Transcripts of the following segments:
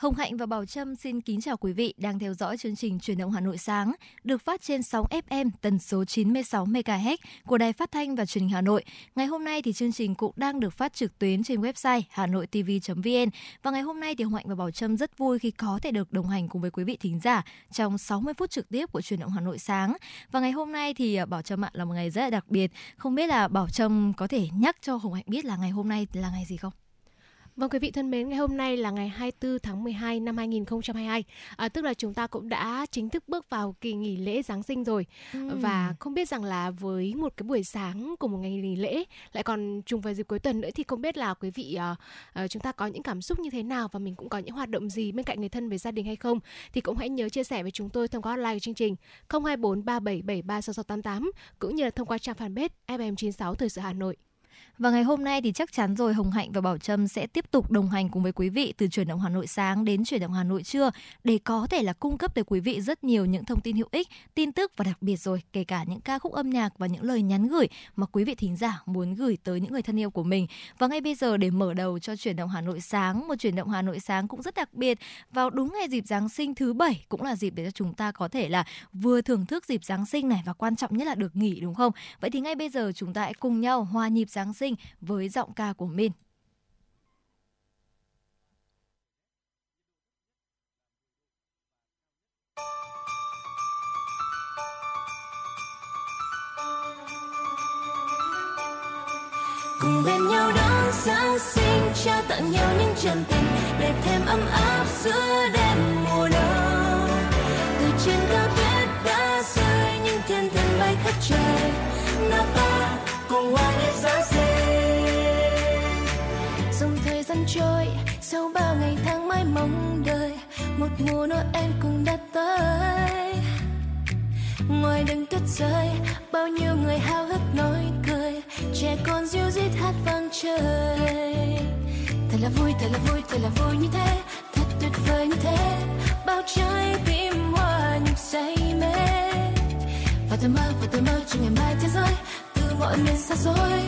Hồng Hạnh và Bảo Trâm xin kính chào quý vị đang theo dõi chương trình Truyền động Hà Nội sáng, được phát trên sóng FM tần số 96 MHz của Đài Phát thanh và Truyền hình Hà Nội. Ngày hôm nay thì chương trình cũng đang được phát trực tuyến trên website hanoitv.vn và ngày hôm nay thì Hồng Hạnh và Bảo Trâm rất vui khi có thể được đồng hành cùng với quý vị thính giả trong 60 phút trực tiếp của Truyền động Hà Nội sáng. Và ngày hôm nay thì à, Bảo Trâm ạ, là một ngày rất là đặc biệt. Không biết là Bảo Trâm có thể nhắc cho Hồng Hạnh biết là ngày hôm nay là ngày gì không? Vâng quý vị thân mến, ngày hôm nay là ngày 24 tháng 12 năm 2022, à, tức là chúng ta cũng đã chính thức bước vào kỳ nghỉ lễ Giáng sinh rồi. Ừ. Và không biết rằng là với một cái buổi sáng của một ngày nghỉ lễ lại còn trùng vào dịp cuối tuần nữa thì không biết là quý vị uh, uh, chúng ta có những cảm xúc như thế nào và mình cũng có những hoạt động gì bên cạnh người thân với gia đình hay không thì cũng hãy nhớ chia sẻ với chúng tôi thông qua hotline của chương trình 024 3773 6688 cũng như là thông qua trang fanpage FM96 Thời sự Hà Nội. Và ngày hôm nay thì chắc chắn rồi Hồng Hạnh và Bảo Trâm sẽ tiếp tục đồng hành cùng với quý vị từ chuyển động Hà Nội sáng đến chuyển động Hà Nội trưa để có thể là cung cấp tới quý vị rất nhiều những thông tin hữu ích, tin tức và đặc biệt rồi kể cả những ca khúc âm nhạc và những lời nhắn gửi mà quý vị thính giả muốn gửi tới những người thân yêu của mình. Và ngay bây giờ để mở đầu cho chuyển động Hà Nội sáng, một chuyển động Hà Nội sáng cũng rất đặc biệt vào đúng ngày dịp Giáng sinh thứ bảy cũng là dịp để cho chúng ta có thể là vừa thưởng thức dịp Giáng sinh này và quan trọng nhất là được nghỉ đúng không? Vậy thì ngay bây giờ chúng ta hãy cùng nhau hòa nhịp Giáng sinh với giọng ca của Min. cùng bên nhau đón Giáng sinh, trao tặng nhau những chân tình để thêm ấm áp giữa đêm mùa đông từ trên cao tuyết đã rơi những thiên thần bay khắp trời nào ta cùng hoa đêm Giáng trôi. Sau bao ngày tháng mãi mong đợi, một mùa noel cũng đã tới. Ngoài đường tuyết rơi, bao nhiêu người háo hức nói cười. Trẻ con diêu dít hát vang trời. Thật là vui, thật là vui, thật là vui như thế, thật tuyệt vời như thế. Bao trái tim hoa nhịp say mê. Và tôi mơ, và tôi mơ cho ngày mai thế giới, từ mọi miền xa xôi.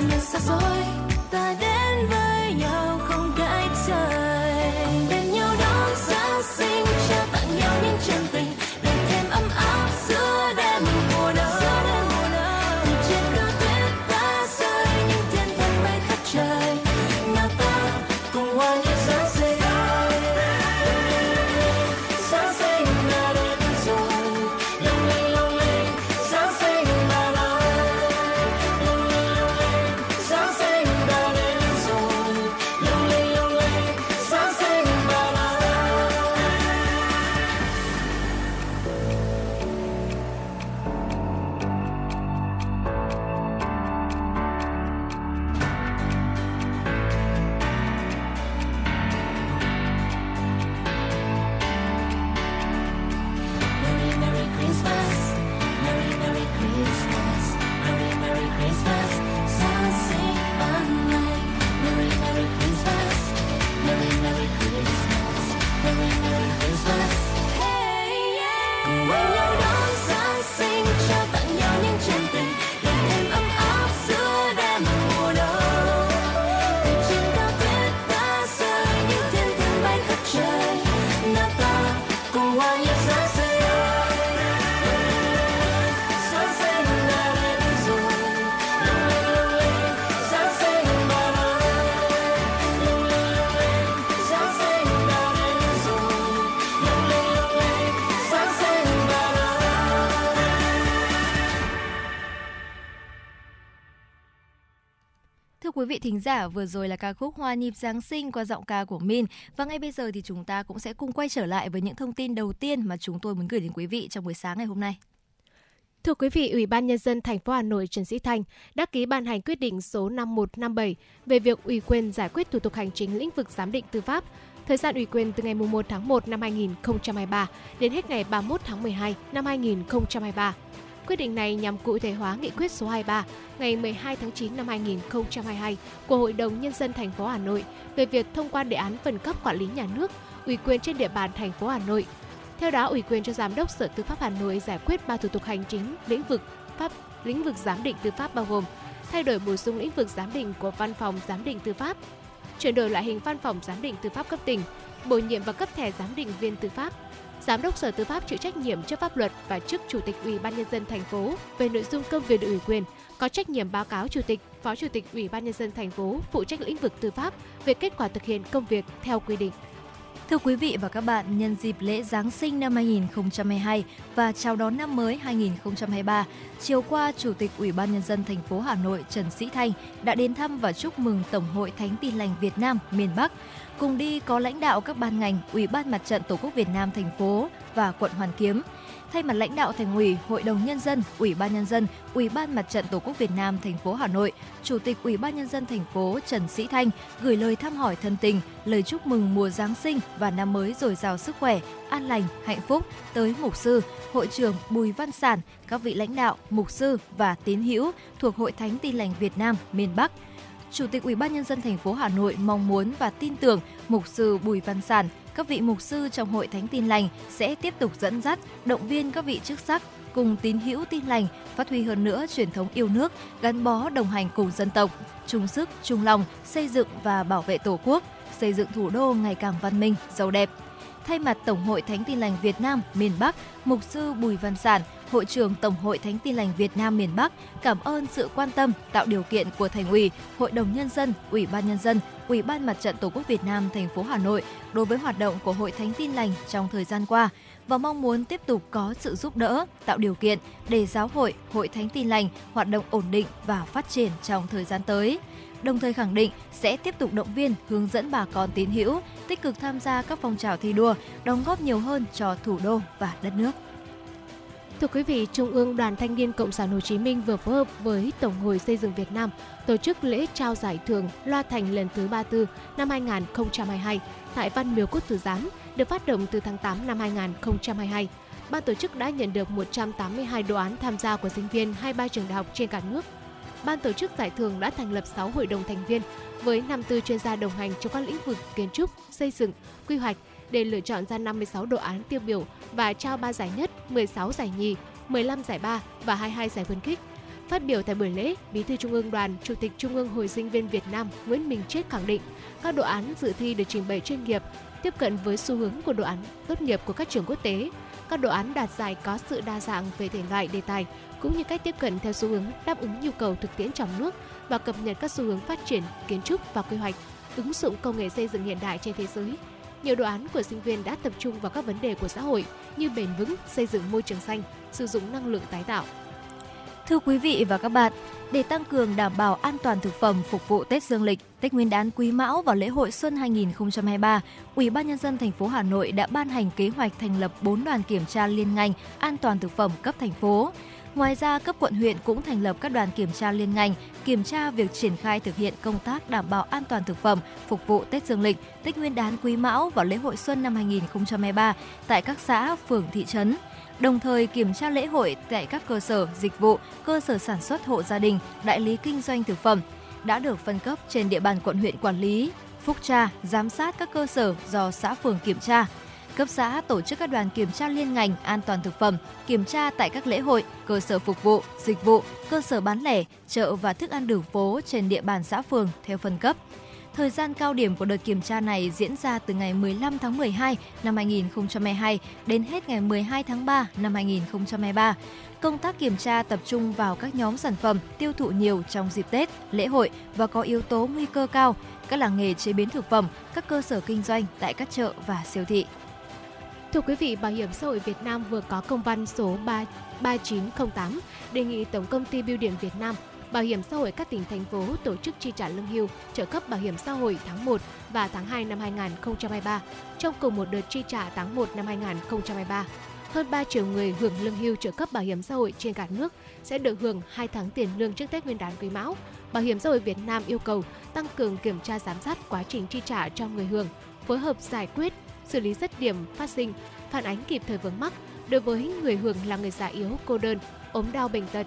Từ là xa xôi. Ta đến thính giả, vừa rồi là ca khúc Hoa nhịp Giáng sinh qua giọng ca của Min. Và ngay bây giờ thì chúng ta cũng sẽ cùng quay trở lại với những thông tin đầu tiên mà chúng tôi muốn gửi đến quý vị trong buổi sáng ngày hôm nay. Thưa quý vị, Ủy ban nhân dân thành phố Hà Nội Trần Sĩ Thanh đã ký ban hành quyết định số 5157 về việc ủy quyền giải quyết thủ tục hành chính lĩnh vực giám định tư pháp. Thời gian ủy quyền từ ngày 1 tháng 1 năm 2023 đến hết ngày 31 tháng 12 năm 2023. Quyết định này nhằm cụ thể hóa nghị quyết số 23 ngày 12 tháng 9 năm 2022 của Hội đồng Nhân dân thành phố Hà Nội về việc thông qua đề án phân cấp quản lý nhà nước ủy quyền trên địa bàn thành phố Hà Nội. Theo đó, ủy quyền cho Giám đốc Sở Tư pháp Hà Nội giải quyết ba thủ tục hành chính lĩnh vực pháp lĩnh vực giám định tư pháp bao gồm thay đổi bổ sung lĩnh vực giám định của Văn phòng Giám định Tư pháp, chuyển đổi loại hình Văn phòng Giám định Tư pháp cấp tỉnh, bổ nhiệm và cấp thẻ giám định viên tư pháp, Giám đốc Sở Tư pháp chịu trách nhiệm trước pháp luật và trước Chủ tịch Ủy ban nhân dân thành phố về nội dung công việc ủy quyền, có trách nhiệm báo cáo Chủ tịch, Phó Chủ tịch Ủy ban nhân dân thành phố phụ trách lĩnh vực tư pháp về kết quả thực hiện công việc theo quy định. Thưa quý vị và các bạn, nhân dịp lễ Giáng sinh năm 2022 và chào đón năm mới 2023, chiều qua Chủ tịch Ủy ban nhân dân thành phố Hà Nội Trần Sĩ Thanh đã đến thăm và chúc mừng Tổng hội Thánh Tin lành Việt Nam miền Bắc. Cùng đi có lãnh đạo các ban ngành, Ủy ban Mặt trận Tổ quốc Việt Nam thành phố và quận Hoàn Kiếm. Thay mặt lãnh đạo Thành ủy, Hội đồng nhân dân, Ủy ban nhân dân, Ủy ban Mặt trận Tổ quốc Việt Nam thành phố Hà Nội, Chủ tịch Ủy ban nhân dân thành phố Trần Sĩ Thanh gửi lời thăm hỏi thân tình, lời chúc mừng mùa Giáng sinh và năm mới dồi dào sức khỏe, an lành, hạnh phúc tới mục sư, hội trưởng Bùi Văn Sản, các vị lãnh đạo, mục sư và tín hữu thuộc Hội Thánh Tin lành Việt Nam miền Bắc. Chủ tịch Ủy ban nhân dân thành phố Hà Nội mong muốn và tin tưởng mục sư Bùi Văn Sản, các vị mục sư trong Hội Thánh Tin lành sẽ tiếp tục dẫn dắt, động viên các vị chức sắc cùng tín hữu tin lành phát huy hơn nữa truyền thống yêu nước, gắn bó đồng hành cùng dân tộc, chung sức, chung lòng xây dựng và bảo vệ Tổ quốc, xây dựng thủ đô ngày càng văn minh, giàu đẹp. Thay mặt Tổng hội Thánh Tin lành Việt Nam miền Bắc, mục sư Bùi Văn Sản, Hội trưởng Tổng hội Thánh Tin lành Việt Nam miền Bắc cảm ơn sự quan tâm, tạo điều kiện của Thành ủy, Hội đồng nhân dân, Ủy ban nhân dân, Ủy ban Mặt trận Tổ quốc Việt Nam thành phố Hà Nội đối với hoạt động của Hội Thánh Tin lành trong thời gian qua và mong muốn tiếp tục có sự giúp đỡ, tạo điều kiện để giáo hội, Hội Thánh Tin lành hoạt động ổn định và phát triển trong thời gian tới đồng thời khẳng định sẽ tiếp tục động viên, hướng dẫn bà con tín hữu tích cực tham gia các phong trào thi đua, đóng góp nhiều hơn cho thủ đô và đất nước. Thưa quý vị, Trung ương Đoàn Thanh niên Cộng sản Hồ Chí Minh vừa phối hợp với Tổng hội Xây dựng Việt Nam tổ chức lễ trao giải thưởng Loa Thành lần thứ 34 năm 2022 tại Văn Miếu Quốc Tử Giám, được phát động từ tháng 8 năm 2022. Ban tổ chức đã nhận được 182 đồ án tham gia của sinh viên 23 trường đại học trên cả nước. Ban tổ chức giải thưởng đã thành lập 6 hội đồng thành viên với 54 chuyên gia đồng hành trong các lĩnh vực kiến trúc, xây dựng, quy hoạch, để lựa chọn ra 56 đồ án tiêu biểu và trao 3 giải nhất, 16 giải nhì, 15 giải ba và 22 giải khuyến khích. Phát biểu tại buổi lễ, Bí thư Trung ương Đoàn, Chủ tịch Trung ương Hội sinh viên Việt Nam Nguyễn Minh Chết khẳng định, các đồ án dự thi được trình bày chuyên nghiệp, tiếp cận với xu hướng của đồ án tốt nghiệp của các trường quốc tế. Các đồ án đạt giải có sự đa dạng về thể loại đề tài cũng như cách tiếp cận theo xu hướng đáp ứng nhu cầu thực tiễn trong nước và cập nhật các xu hướng phát triển kiến trúc và quy hoạch, ứng dụng công nghệ xây dựng hiện đại trên thế giới nhiều đồ án của sinh viên đã tập trung vào các vấn đề của xã hội như bền vững, xây dựng môi trường xanh, sử dụng năng lượng tái tạo. Thưa quý vị và các bạn, để tăng cường đảm bảo an toàn thực phẩm phục vụ Tết Dương lịch, Tết Nguyên đán Quý Mão và lễ hội Xuân 2023, Ủy ban nhân dân thành phố Hà Nội đã ban hành kế hoạch thành lập 4 đoàn kiểm tra liên ngành an toàn thực phẩm cấp thành phố. Ngoài ra, cấp quận huyện cũng thành lập các đoàn kiểm tra liên ngành, kiểm tra việc triển khai thực hiện công tác đảm bảo an toàn thực phẩm phục vụ Tết Dương lịch, Tết Nguyên đán Quý Mão và lễ hội Xuân năm 2023 tại các xã, phường, thị trấn đồng thời kiểm tra lễ hội tại các cơ sở dịch vụ, cơ sở sản xuất hộ gia đình, đại lý kinh doanh thực phẩm đã được phân cấp trên địa bàn quận huyện quản lý, phúc tra, giám sát các cơ sở do xã phường kiểm tra cấp xã tổ chức các đoàn kiểm tra liên ngành an toàn thực phẩm, kiểm tra tại các lễ hội, cơ sở phục vụ, dịch vụ, cơ sở bán lẻ, chợ và thức ăn đường phố trên địa bàn xã phường theo phân cấp. Thời gian cao điểm của đợt kiểm tra này diễn ra từ ngày 15 tháng 12 năm 2022 đến hết ngày 12 tháng 3 năm 2023. Công tác kiểm tra tập trung vào các nhóm sản phẩm tiêu thụ nhiều trong dịp Tết, lễ hội và có yếu tố nguy cơ cao, các làng nghề chế biến thực phẩm, các cơ sở kinh doanh tại các chợ và siêu thị. Thưa quý vị, Bảo hiểm xã hội Việt Nam vừa có công văn số 3, 3908 đề nghị Tổng công ty Bưu điện Việt Nam Bảo hiểm xã hội các tỉnh thành phố tổ chức chi trả lương hưu, trợ cấp bảo hiểm xã hội tháng 1 và tháng 2 năm 2023 trong cùng một đợt chi trả tháng 1 năm 2023. Hơn 3 triệu người hưởng lương hưu trợ cấp bảo hiểm xã hội trên cả nước sẽ được hưởng 2 tháng tiền lương trước Tết Nguyên đán Quý Mão. Bảo hiểm xã hội Việt Nam yêu cầu tăng cường kiểm tra giám sát quá trình chi trả cho người hưởng, phối hợp giải quyết, xử lý rứt điểm phát sinh, phản ánh kịp thời vướng mắc đối với người hưởng là người già yếu, cô đơn, ốm đau bệnh tật,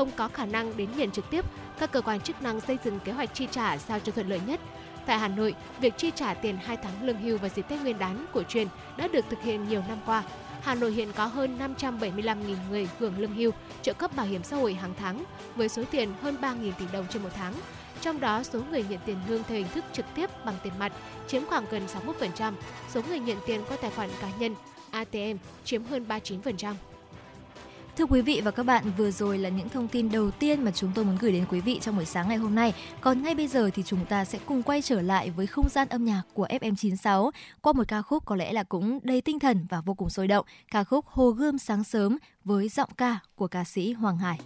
không có khả năng đến nhận trực tiếp, các cơ quan chức năng xây dựng kế hoạch chi trả sao cho thuận lợi nhất. Tại Hà Nội, việc chi trả tiền 2 tháng lương hưu vào dịp Tết Nguyên đán của truyền đã được thực hiện nhiều năm qua. Hà Nội hiện có hơn 575.000 người hưởng lương hưu, trợ cấp bảo hiểm xã hội hàng tháng với số tiền hơn 3.000 tỷ đồng trên một tháng. Trong đó, số người nhận tiền lương theo hình thức trực tiếp bằng tiền mặt chiếm khoảng gần 61%, số người nhận tiền qua tài khoản cá nhân ATM chiếm hơn 39%. Thưa quý vị và các bạn, vừa rồi là những thông tin đầu tiên mà chúng tôi muốn gửi đến quý vị trong buổi sáng ngày hôm nay. Còn ngay bây giờ thì chúng ta sẽ cùng quay trở lại với không gian âm nhạc của FM96 qua một ca khúc có lẽ là cũng đầy tinh thần và vô cùng sôi động, ca khúc Hồ Gươm sáng sớm với giọng ca của ca sĩ Hoàng Hải.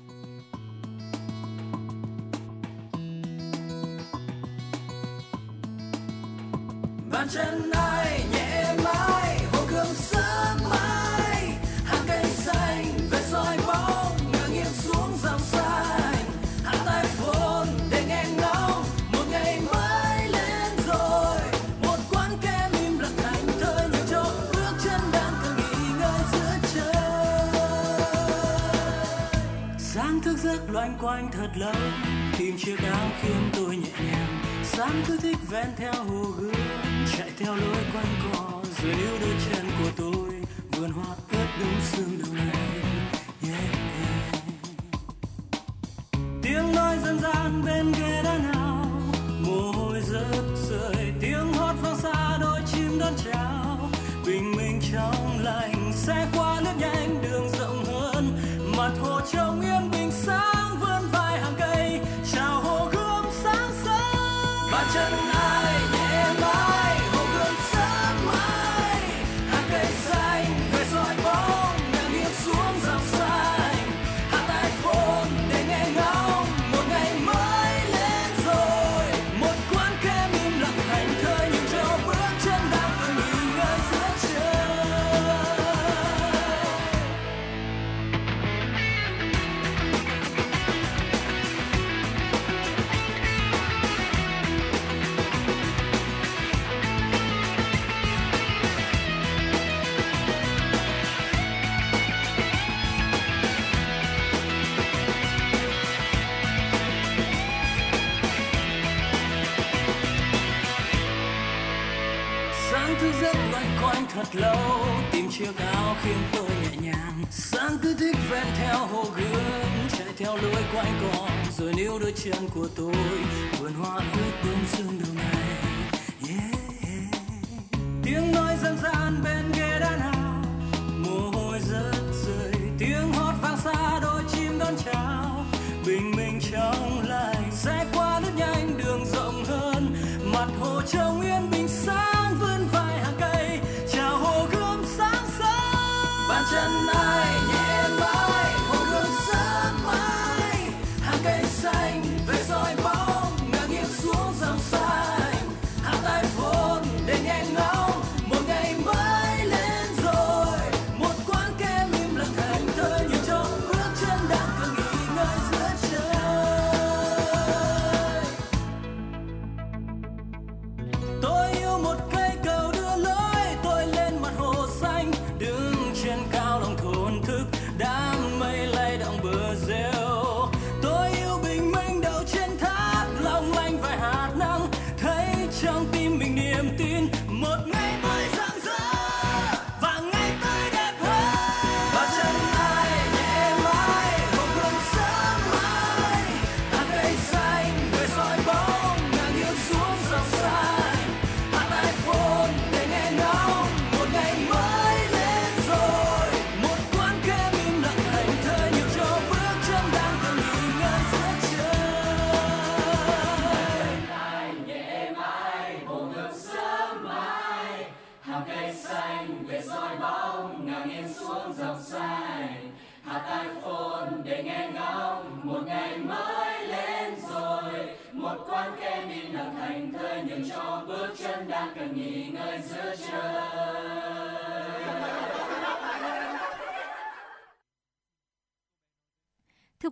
bàn chân ai lâu tìm chiếc áo khiến tôi nhẹ nhàng. Sáng cứ thích ven theo hồ gươm chạy theo lối quanh co. Rồi níu đôi chân của tôi vườn hoa ướt đúng sương đầu này. Yeah, yeah. tiếng nói dân gian bên ghế đá nào? Mồ hôi rớt rơi tiếng hót vang xa đôi chim đón chào. Bình minh trong lành sẽ qua lướt nhanh đường rộng hơn. Mặt hồ trông yên lâu, tìm chiếc áo khiến tôi nhẹ nhàng. Sáng cứ thích ven theo hồ gươm, chạy theo lối quanh co. Rồi níu đôi chân của tôi, vườn hoa ướt bướm sương đầu này. Yeah. tiếng nói dân gian bên kia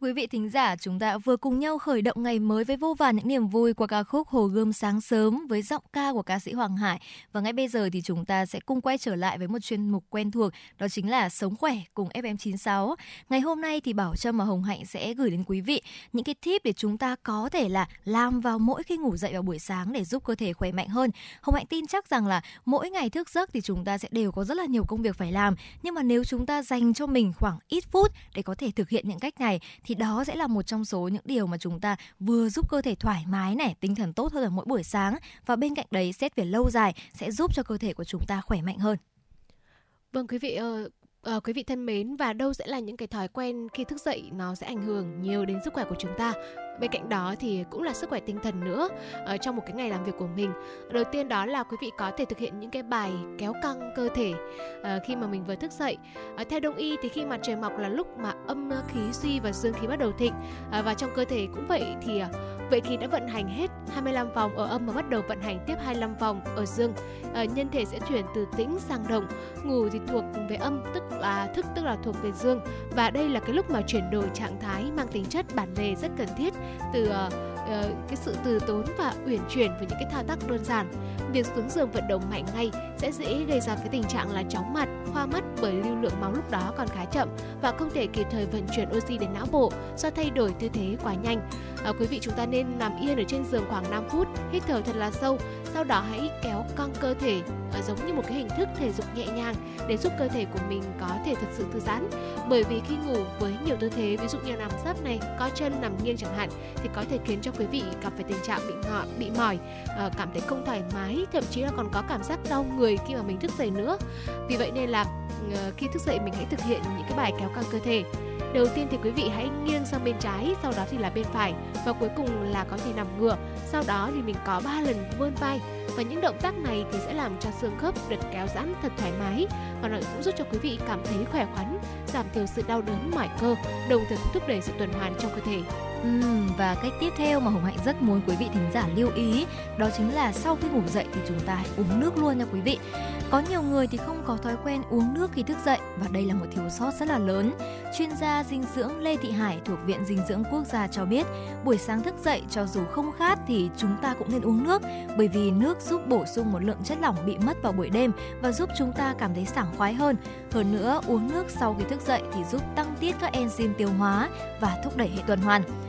quý vị thính giả, chúng ta vừa cùng nhau khởi động ngày mới với vô vàn những niềm vui qua ca khúc Hồ Gươm sáng sớm với giọng ca của ca sĩ Hoàng Hải. Và ngay bây giờ thì chúng ta sẽ cùng quay trở lại với một chuyên mục quen thuộc, đó chính là Sống khỏe cùng FM96. Ngày hôm nay thì Bảo Trâm và Hồng Hạnh sẽ gửi đến quý vị những cái tip để chúng ta có thể là làm vào mỗi khi ngủ dậy vào buổi sáng để giúp cơ thể khỏe mạnh hơn. Hồng Hạnh tin chắc rằng là mỗi ngày thức giấc thì chúng ta sẽ đều có rất là nhiều công việc phải làm, nhưng mà nếu chúng ta dành cho mình khoảng ít phút để có thể thực hiện những cách này thì đó sẽ là một trong số những điều mà chúng ta vừa giúp cơ thể thoải mái này, tinh thần tốt hơn ở mỗi buổi sáng và bên cạnh đấy xét về lâu dài sẽ giúp cho cơ thể của chúng ta khỏe mạnh hơn. Vâng quý vị ơi, À, quý vị thân mến và đâu sẽ là những cái thói quen khi thức dậy nó sẽ ảnh hưởng nhiều đến sức khỏe của chúng ta bên cạnh đó thì cũng là sức khỏe tinh thần nữa ở trong một cái ngày làm việc của mình. Đầu tiên đó là quý vị có thể thực hiện những cái bài kéo căng cơ thể ờ, khi mà mình vừa thức dậy. Ờ, theo đông y thì khi mặt trời mọc là lúc mà âm khí suy và dương khí bắt đầu thịnh. Và trong cơ thể cũng vậy thì vậy khí đã vận hành hết 25 vòng ở âm và bắt đầu vận hành tiếp 25 vòng ở dương. Nhân thể sẽ chuyển từ tĩnh sang động, ngủ thì thuộc về âm, tức là thức tức là thuộc về dương. Và đây là cái lúc mà chuyển đổi trạng thái, mang tính chất bản lề rất cần thiết từ uh, cái sự từ tốn và uyển chuyển với những cái thao tác đơn giản. Việc xuống giường vận động mạnh ngay sẽ dễ gây ra cái tình trạng là chóng mặt hoa mắt bởi lưu lượng máu lúc đó còn khá chậm và không thể kịp thời vận chuyển oxy đến não bộ do thay đổi tư thế quá nhanh. À, quý vị chúng ta nên nằm yên ở trên giường khoảng 5 phút hít thở thật là sâu sau đó hãy kéo căng cơ thể và giống như một cái hình thức thể dục nhẹ nhàng để giúp cơ thể của mình có thể thật sự thư giãn. Bởi vì khi ngủ với nhiều tư thế, ví dụ như nằm sấp này, co chân, nằm nghiêng chẳng hạn, thì có thể khiến cho quý vị gặp phải tình trạng bị ngọ, bị mỏi ờ, cảm thấy không thoải mái, thậm chí là còn có cảm giác đau người khi mà mình thức dậy nữa. Vì vậy nên là ờ, khi thức dậy mình hãy thực hiện những cái bài kéo căng cơ thể. Đầu tiên thì quý vị hãy nghiêng sang bên trái, sau đó thì là bên phải và cuối cùng là có thể nằm ngửa. Sau đó thì mình có 3 lần vươn vai và những động tác này thì sẽ làm cho xương khớp được kéo giãn thật thoải mái và nó cũng giúp cho quý vị cảm thấy khỏe khoắn, giảm thiểu sự đau đớn mỏi cơ, đồng thời thúc đẩy sự tuần hoàn trong cơ thể. Và cách tiếp theo mà Hồng Hạnh rất muốn quý vị thính giả lưu ý đó chính là sau khi ngủ dậy thì chúng ta hãy uống nước luôn nha quý vị. Có nhiều người thì không có thói quen uống nước khi thức dậy và đây là một thiếu sót rất là lớn. Chuyên gia dinh dưỡng Lê Thị Hải thuộc Viện Dinh dưỡng Quốc gia cho biết, buổi sáng thức dậy cho dù không khát thì chúng ta cũng nên uống nước bởi vì nước giúp bổ sung một lượng chất lỏng bị mất vào buổi đêm và giúp chúng ta cảm thấy sảng khoái hơn. Hơn nữa, uống nước sau khi thức dậy thì giúp tăng tiết các enzyme tiêu hóa và thúc đẩy hệ tuần hoàn.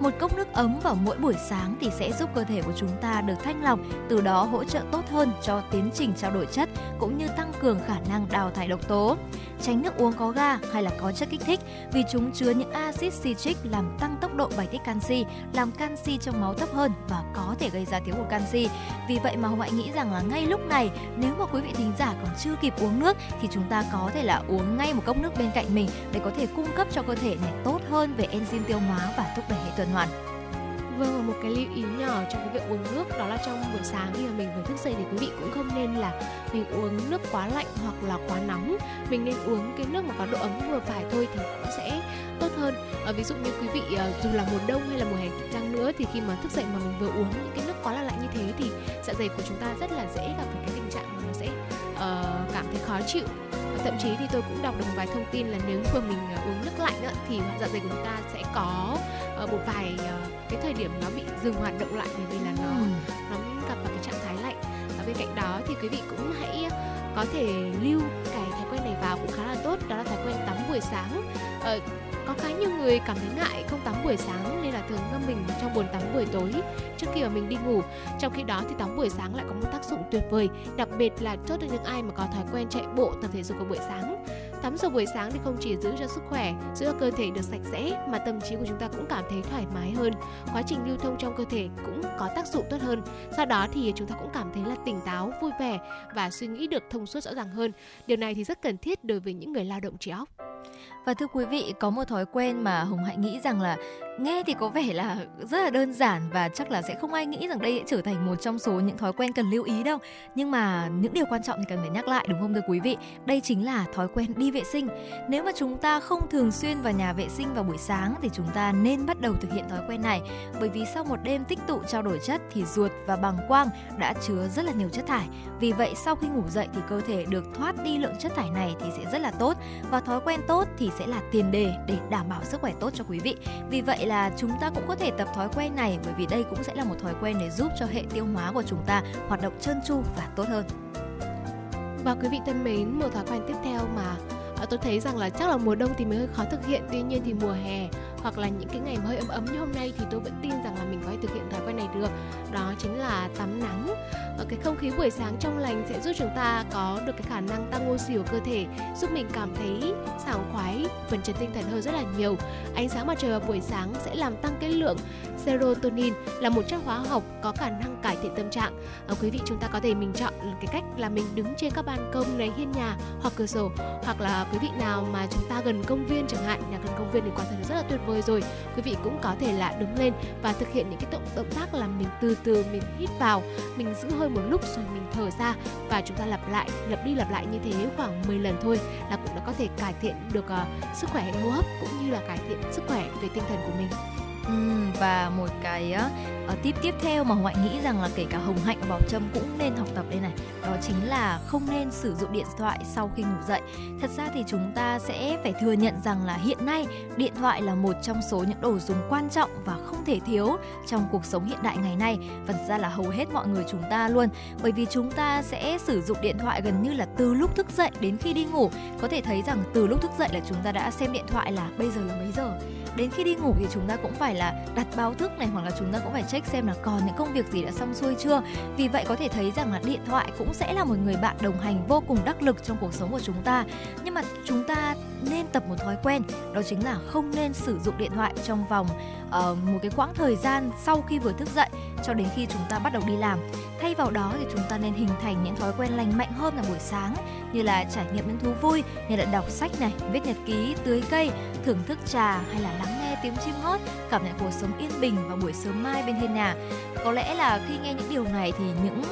Một cốc nước ấm vào mỗi buổi sáng thì sẽ giúp cơ thể của chúng ta được thanh lọc, từ đó hỗ trợ tốt hơn cho tiến trình trao đổi chất cũng như tăng cường khả năng đào thải độc tố. Tránh nước uống có ga hay là có chất kích thích vì chúng chứa những axit citric làm tăng tốc độ bài tiết canxi, làm canxi trong máu thấp hơn và có thể gây ra thiếu hụt canxi. Vì vậy mà Hồng Hạnh nghĩ rằng là ngay lúc này nếu mà quý vị thính giả còn chưa kịp uống nước thì chúng ta có thể là uống ngay một cốc nước bên cạnh mình để có thể cung cấp cho cơ thể này tốt hơn về enzyme tiêu hóa và thúc đẩy hệ tuần hoàn. Vâng và một cái lưu ý nhỏ trong cái việc uống nước đó là trong buổi sáng khi mà mình vừa thức dậy thì quý vị cũng không nên là mình uống nước quá lạnh hoặc là quá nóng. Mình nên uống cái nước mà có độ ấm vừa phải thôi thì cũng sẽ tốt hơn. À, ví dụ như quý vị ờ, dù là mùa đông hay là mùa hè chăng nữa thì khi mà thức dậy mà mình vừa uống những cái nước quá là lạnh như thế thì dạ dày của chúng ta rất là dễ gặp phải cái tình trạng mà nó sẽ uh, cảm thấy khó chịu thậm chí thì tôi cũng đọc được một vài thông tin là nếu như mình uống nước lạnh á, thì dạ dày của chúng ta sẽ có uh, một vài uh, cái thời điểm nó bị dừng hoạt động lại bởi vì là nó ừ. nó gặp vào cái trạng thái lạnh. Và bên cạnh đó thì quý vị cũng hãy có thể lưu cái thói quen này vào cũng khá là tốt đó là thói quen tắm buổi sáng. Uh, có khá nhiều người cảm thấy ngại không tắm buổi sáng nên là thường ngâm mình trong bồn tắm buổi tối trước khi mà mình đi ngủ. Trong khi đó thì tắm buổi sáng lại có một tác dụng tuyệt vời đặc biệt là tốt cho những ai mà có thói quen chạy bộ tập thể dục vào buổi sáng tắm sau buổi sáng thì không chỉ giữ cho sức khỏe giữ cho cơ thể được sạch sẽ mà tâm trí của chúng ta cũng cảm thấy thoải mái hơn. Quá trình lưu thông trong cơ thể cũng có tác dụng tốt hơn. Sau đó thì chúng ta cũng cảm thấy là tỉnh táo vui vẻ và suy nghĩ được thông suốt rõ ràng hơn. Điều này thì rất cần thiết đối với những người lao động trí óc. Và thưa quý vị, có một thói quen mà Hồng Hạnh nghĩ rằng là nghe thì có vẻ là rất là đơn giản và chắc là sẽ không ai nghĩ rằng đây sẽ trở thành một trong số những thói quen cần lưu ý đâu. Nhưng mà những điều quan trọng thì cần phải nhắc lại, đúng không thưa quý vị? Đây chính là thói quen đi vệ sinh. Nếu mà chúng ta không thường xuyên vào nhà vệ sinh vào buổi sáng thì chúng ta nên bắt đầu thực hiện thói quen này. Bởi vì sau một đêm tích tụ trao đổi chất thì ruột và bằng quang đã chứa rất là nhiều chất thải. Vì vậy, sau khi ngủ dậy thì cơ thể được thoát đi lượng chất thải này thì sẽ rất là tốt. Và thói quen tốt thì sẽ là tiền đề để đảm bảo sức khỏe tốt cho quý vị. Vì vậy là chúng ta cũng có thể tập thói quen này bởi vì đây cũng sẽ là một thói quen để giúp cho hệ tiêu hóa của chúng ta hoạt động trơn tru và tốt hơn. Và quý vị thân mến, một thói quen tiếp theo mà à, tôi thấy rằng là chắc là mùa đông thì mới hơi khó thực hiện tuy nhiên thì mùa hè hoặc là những cái ngày hơi ấm ấm như hôm nay thì tôi vẫn tin rằng là mình có thể thực hiện thói quen này được đó chính là tắm nắng ở cái không khí buổi sáng trong lành sẽ giúp chúng ta có được cái khả năng tăng oxy của cơ thể giúp mình cảm thấy sảng khoái phần chấn tinh thần hơn rất là nhiều. Ánh sáng mặt trời vào buổi sáng sẽ làm tăng cái lượng serotonin là một chất hóa học có khả năng cải thiện tâm trạng. À, quý vị chúng ta có thể mình chọn cái cách là mình đứng trên các ban công này hiên nhà hoặc cửa sổ hoặc là quý vị nào mà chúng ta gần công viên chẳng hạn nhà gần công viên thì quả thật rất là tuyệt vời rồi. Quý vị cũng có thể là đứng lên và thực hiện những cái động động tác là mình từ từ mình hít vào mình giữ hơi một lúc rồi mình thở ra. Và chúng ta lặp lại lặp đi lặp lại như thế khoảng 10 lần thôi là cũng đã có thể cải thiện được uh, sức khỏe hệ hô hấp cũng như là cải thiện sức khỏe về tinh thần của mình. Ừ, và một cái uh, tip tiếp theo mà ngoại nghĩ rằng là kể cả Hồng Hạnh và Bảo Trâm cũng nên học tập đây này đó chính là không nên sử dụng điện thoại sau khi ngủ dậy. Thật ra thì chúng ta sẽ phải thừa nhận rằng là hiện nay điện thoại là một trong số những đồ dùng quan trọng và không thể thiếu trong cuộc sống hiện đại ngày nay và thật ra là hầu hết mọi người chúng ta luôn. Bởi vì chúng ta sẽ sử dụng điện thoại gần như là từ lúc thức dậy đến khi đi ngủ. Có thể thấy rằng từ lúc thức dậy là chúng ta đã xem điện thoại là bây giờ là mấy giờ? Đến khi đi ngủ thì chúng ta cũng phải là đặt báo thức này, hoặc là chúng ta cũng phải check xem là còn những công việc gì đã xong xuôi chưa. Vì vậy có thể thấy rằng là điện thoại cũng sẽ là một người bạn đồng hành vô cùng đắc lực trong cuộc sống của chúng ta. Nhưng mà chúng ta nên tập một thói quen, đó chính là không nên sử dụng điện thoại trong vòng uh, một cái quãng thời gian sau khi vừa thức dậy cho đến khi chúng ta bắt đầu đi làm thay vào đó thì chúng ta nên hình thành những thói quen lành mạnh hơn là buổi sáng như là trải nghiệm những thú vui như là đọc sách này viết nhật ký tưới cây thưởng thức trà hay là lắng nghe tiếng chim hót cảm nhận cuộc sống yên bình vào buổi sớm mai bên hiên nhà có lẽ là khi nghe những điều này thì những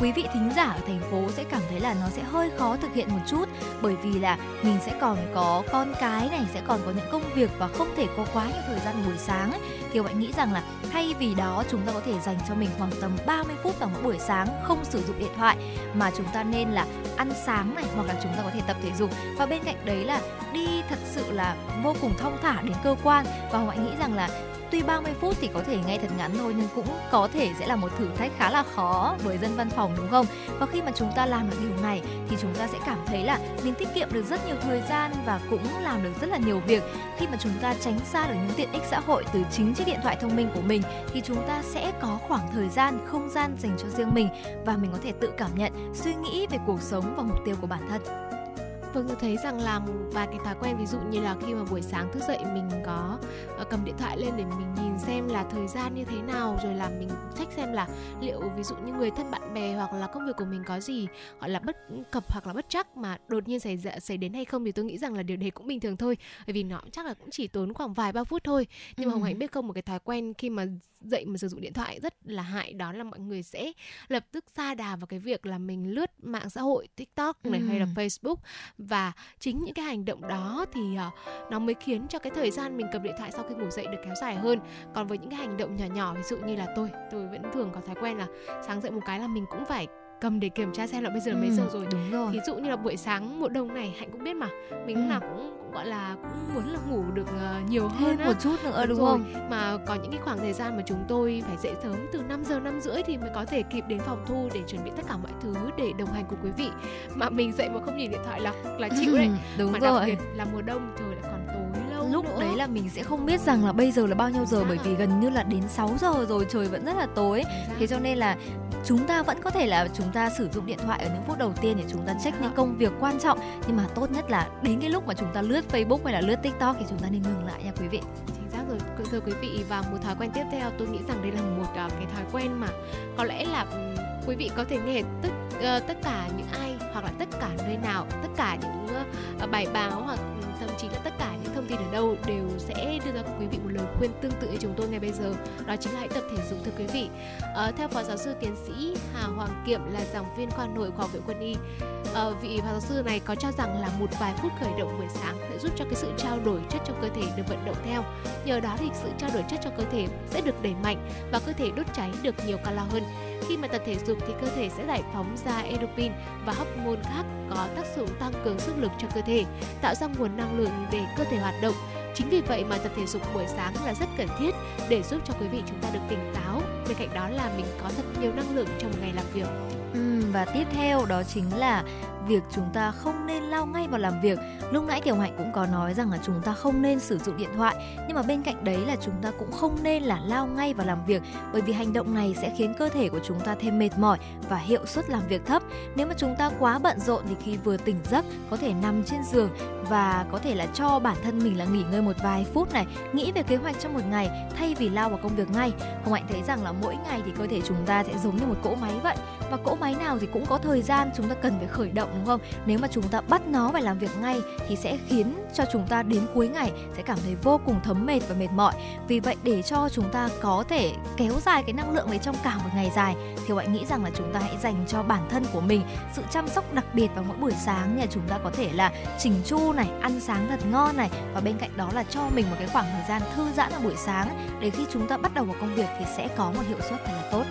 quý vị thính giả ở thành phố sẽ cảm thấy là nó sẽ hơi khó thực hiện một chút bởi vì là mình sẽ còn có con cái này sẽ còn có những công việc và không thể có quá nhiều thời gian buổi sáng thì bạn nghĩ rằng là thay vì đó chúng ta có thể dành cho mình khoảng tầm 30 phút vào mỗi buổi sáng không sử dụng điện thoại, mà chúng ta nên là ăn sáng này, hoặc là chúng ta có thể tập thể dục. Và bên cạnh đấy là đi thật sự là vô cùng thong thả đến cơ quan. Và họ nghĩ rằng là tuy 30 phút thì có thể nghe thật ngắn thôi nhưng cũng có thể sẽ là một thử thách khá là khó với dân văn phòng đúng không? Và khi mà chúng ta làm được điều này thì chúng ta sẽ cảm thấy là mình tiết kiệm được rất nhiều thời gian và cũng làm được rất là nhiều việc. Khi mà chúng ta tránh xa được những tiện ích xã hội từ chính chiếc điện thoại thông minh của mình thì chúng ta sẽ có khoảng thời gian, không gian dành cho riêng mình và mình có thể tự cảm nhận, suy nghĩ về cuộc sống và mục tiêu của bản thân. Vâng, tôi thấy rằng là vài cái thói quen ví dụ như là khi mà buổi sáng thức dậy mình có uh, cầm điện thoại lên để mình nhìn xem là thời gian như thế nào rồi là mình check xem là liệu ví dụ như người thân bạn bè hoặc là công việc của mình có gì gọi là bất cập hoặc là bất chắc mà đột nhiên xảy ra xảy đến hay không thì tôi nghĩ rằng là điều đấy cũng bình thường thôi bởi vì nó chắc là cũng chỉ tốn khoảng vài ba phút thôi nhưng ừ. mà hồng hạnh biết không một cái thói quen khi mà dậy mà sử dụng điện thoại rất là hại đó là mọi người sẽ lập tức xa đà vào cái việc là mình lướt mạng xã hội tiktok này ừ. hay là facebook và chính những cái hành động đó thì uh, nó mới khiến cho cái thời gian mình cầm điện thoại sau khi ngủ dậy được kéo dài hơn còn với những cái hành động nhỏ nhỏ ví dụ như là tôi tôi vẫn thường có thói quen là sáng dậy một cái là mình cũng phải cầm để kiểm tra xem là bây giờ ừ, mấy giờ rồi. đúng rồi. Ví dụ như là buổi sáng mùa đông này hạnh cũng biết mà. Mình ừ. nào cũng, cũng gọi là cũng muốn là ngủ được uh, nhiều hơn Thêm một chút nữa đúng, đúng không? Mà có những cái khoảng thời gian mà chúng tôi phải dậy sớm từ 5 giờ năm rưỡi thì mới có thể kịp đến phòng thu để chuẩn bị tất cả mọi thứ để đồng hành cùng quý vị. Mà mình dậy mà không nhìn điện thoại là là chịu đấy. Đúng mà rồi. đặc biệt là mùa đông trời lại còn tối lâu lúc nữa. đấy là mình sẽ không biết rằng là bây giờ là bao nhiêu giờ bởi vì gần như là đến 6 giờ rồi trời vẫn rất là tối. Thế cho nên là chúng ta vẫn có thể là chúng ta sử dụng điện thoại ở những phút đầu tiên để chúng ta check những công việc quan trọng nhưng mà tốt nhất là đến cái lúc mà chúng ta lướt Facebook hay là lướt TikTok thì chúng ta nên ngừng lại nha quý vị. Chính xác rồi thưa quý vị và một thói quen tiếp theo tôi nghĩ rằng đây là một uh, cái thói quen mà có lẽ là um, quý vị có thể nghe tất uh, tất cả những ai hoặc là tất cả nơi nào tất cả những uh, bài báo hoặc ừ, thậm chí là tất cả những tin ở đâu đều sẽ đưa ra quý vị một lời khuyên tương tự như chúng tôi ngay bây giờ. Đó chính là hãy tập thể dục thưa quý vị. À, theo phó giáo sư tiến sĩ Hà Hoàng Kiệm là giảng viên khoa nội khoa viện quân y à, vị phó giáo sư này có cho rằng là một vài phút khởi động buổi sáng sẽ giúp cho cái sự trao đổi chất trong cơ thể được vận động theo. Nhờ đó thì sự trao đổi chất trong cơ thể sẽ được đẩy mạnh và cơ thể đốt cháy được nhiều calo hơn khi mà tập thể dục thì cơ thể sẽ giải phóng ra endorphin và hormone khác có tác dụng tăng cường sức lực cho cơ thể, tạo ra nguồn năng lượng để cơ thể hoạt động. Chính vì vậy mà tập thể dục buổi sáng là rất cần thiết để giúp cho quý vị chúng ta được tỉnh táo. Bên cạnh đó là mình có thật nhiều năng lượng trong ngày làm việc. Ừ, và tiếp theo đó chính là việc chúng ta không nên lao ngay vào làm việc. Lúc nãy kiều hạnh cũng có nói rằng là chúng ta không nên sử dụng điện thoại, nhưng mà bên cạnh đấy là chúng ta cũng không nên là lao ngay vào làm việc, bởi vì hành động này sẽ khiến cơ thể của chúng ta thêm mệt mỏi và hiệu suất làm việc thấp. Nếu mà chúng ta quá bận rộn thì khi vừa tỉnh giấc, có thể nằm trên giường và có thể là cho bản thân mình là nghỉ ngơi một vài phút này, nghĩ về kế hoạch trong một ngày, thay vì lao vào công việc ngay. Hồng hạnh thấy rằng là mỗi ngày thì cơ thể chúng ta sẽ giống như một cỗ máy vậy, và cỗ máy nào thì cũng có thời gian chúng ta cần phải khởi động đúng không? Nếu mà chúng ta bắt nó phải làm việc ngay thì sẽ khiến cho chúng ta đến cuối ngày sẽ cảm thấy vô cùng thấm mệt và mệt mỏi. Vì vậy, để cho chúng ta có thể kéo dài cái năng lượng đấy trong cả một ngày dài, thì bạn nghĩ rằng là chúng ta hãy dành cho bản thân của mình sự chăm sóc đặc biệt vào mỗi buổi sáng nhà chúng ta có thể là chỉnh chu này, ăn sáng thật ngon này và bên cạnh đó là cho mình một cái khoảng thời gian thư giãn vào buổi sáng để khi chúng ta bắt đầu vào công việc thì sẽ có một hiệu suất thật là tốt.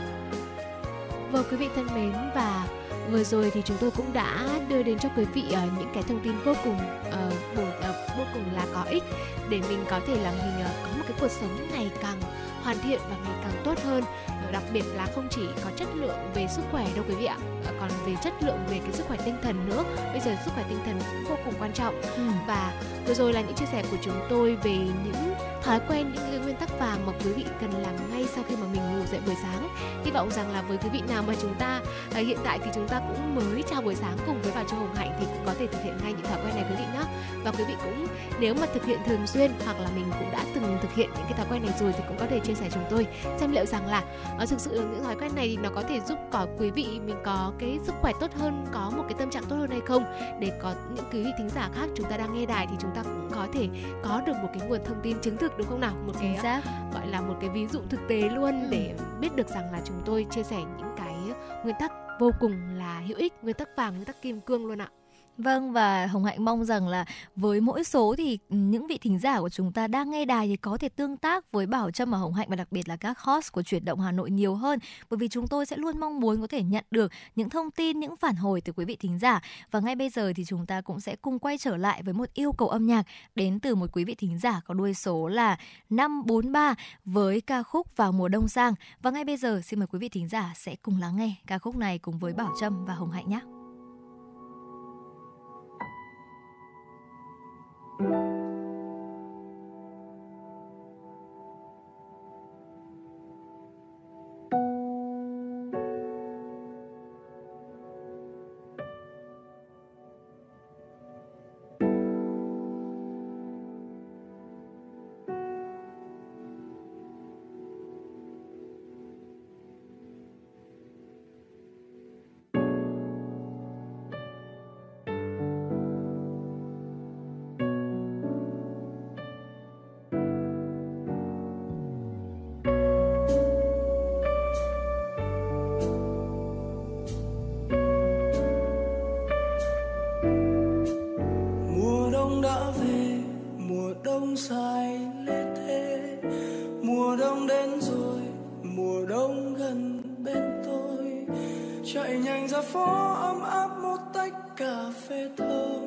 Vâng quý vị thân mến, và vừa rồi thì chúng tôi cũng đã đưa đến cho quý vị uh, những cái thông tin vô cùng uh, bổ uh, vô cùng là có ích để mình có thể là mình uh, có một cái cuộc sống ngày càng hoàn thiện và ngày càng tốt hơn. Đặc biệt là không chỉ có chất lượng về sức khỏe đâu quý vị ạ còn về chất lượng về cái sức khỏe tinh thần nữa. Bây giờ sức khỏe tinh thần cũng vô cùng quan trọng. Ừ. và vừa rồi là những chia sẻ của chúng tôi về những thói quen những cái nguyên tắc vàng mà quý vị cần làm ngay sau khi mà mình ngủ dậy buổi sáng. Hy vọng rằng là với quý vị nào mà chúng ta à, hiện tại thì chúng ta cũng mới chào buổi sáng cùng với bà Châu Hồng Hạnh thì cũng có thể thực hiện ngay những thói quen này quý vị nhé và quý vị cũng nếu mà thực hiện thường xuyên hoặc là mình cũng đã từng thực hiện những cái thói quen này rồi thì cũng có thể chia sẻ chúng tôi xem liệu rằng là à, thực sự những thói quen này thì nó có thể giúp có quý vị mình có cái sức khỏe tốt hơn có một cái tâm trạng tốt hơn hay không? Để có những quý vị thính giả khác chúng ta đang nghe đài thì chúng ta cũng có thể có được một cái nguồn thông tin chứng thực được không nào một cái xác. gọi là một cái ví dụ thực tế luôn ừ. để biết được rằng là chúng tôi chia sẻ những cái nguyên tắc vô cùng là hữu ích nguyên tắc vàng nguyên tắc kim cương luôn ạ Vâng và Hồng Hạnh mong rằng là với mỗi số thì những vị thính giả của chúng ta đang nghe đài thì có thể tương tác với Bảo Trâm và Hồng Hạnh và đặc biệt là các host của chuyển động Hà Nội nhiều hơn. Bởi vì chúng tôi sẽ luôn mong muốn có thể nhận được những thông tin, những phản hồi từ quý vị thính giả. Và ngay bây giờ thì chúng ta cũng sẽ cùng quay trở lại với một yêu cầu âm nhạc đến từ một quý vị thính giả có đuôi số là 543 với ca khúc vào mùa đông sang. Và ngay bây giờ xin mời quý vị thính giả sẽ cùng lắng nghe ca khúc này cùng với Bảo Trâm và Hồng Hạnh nhé. Thank you phố ấm áp một tách cà phê thơm.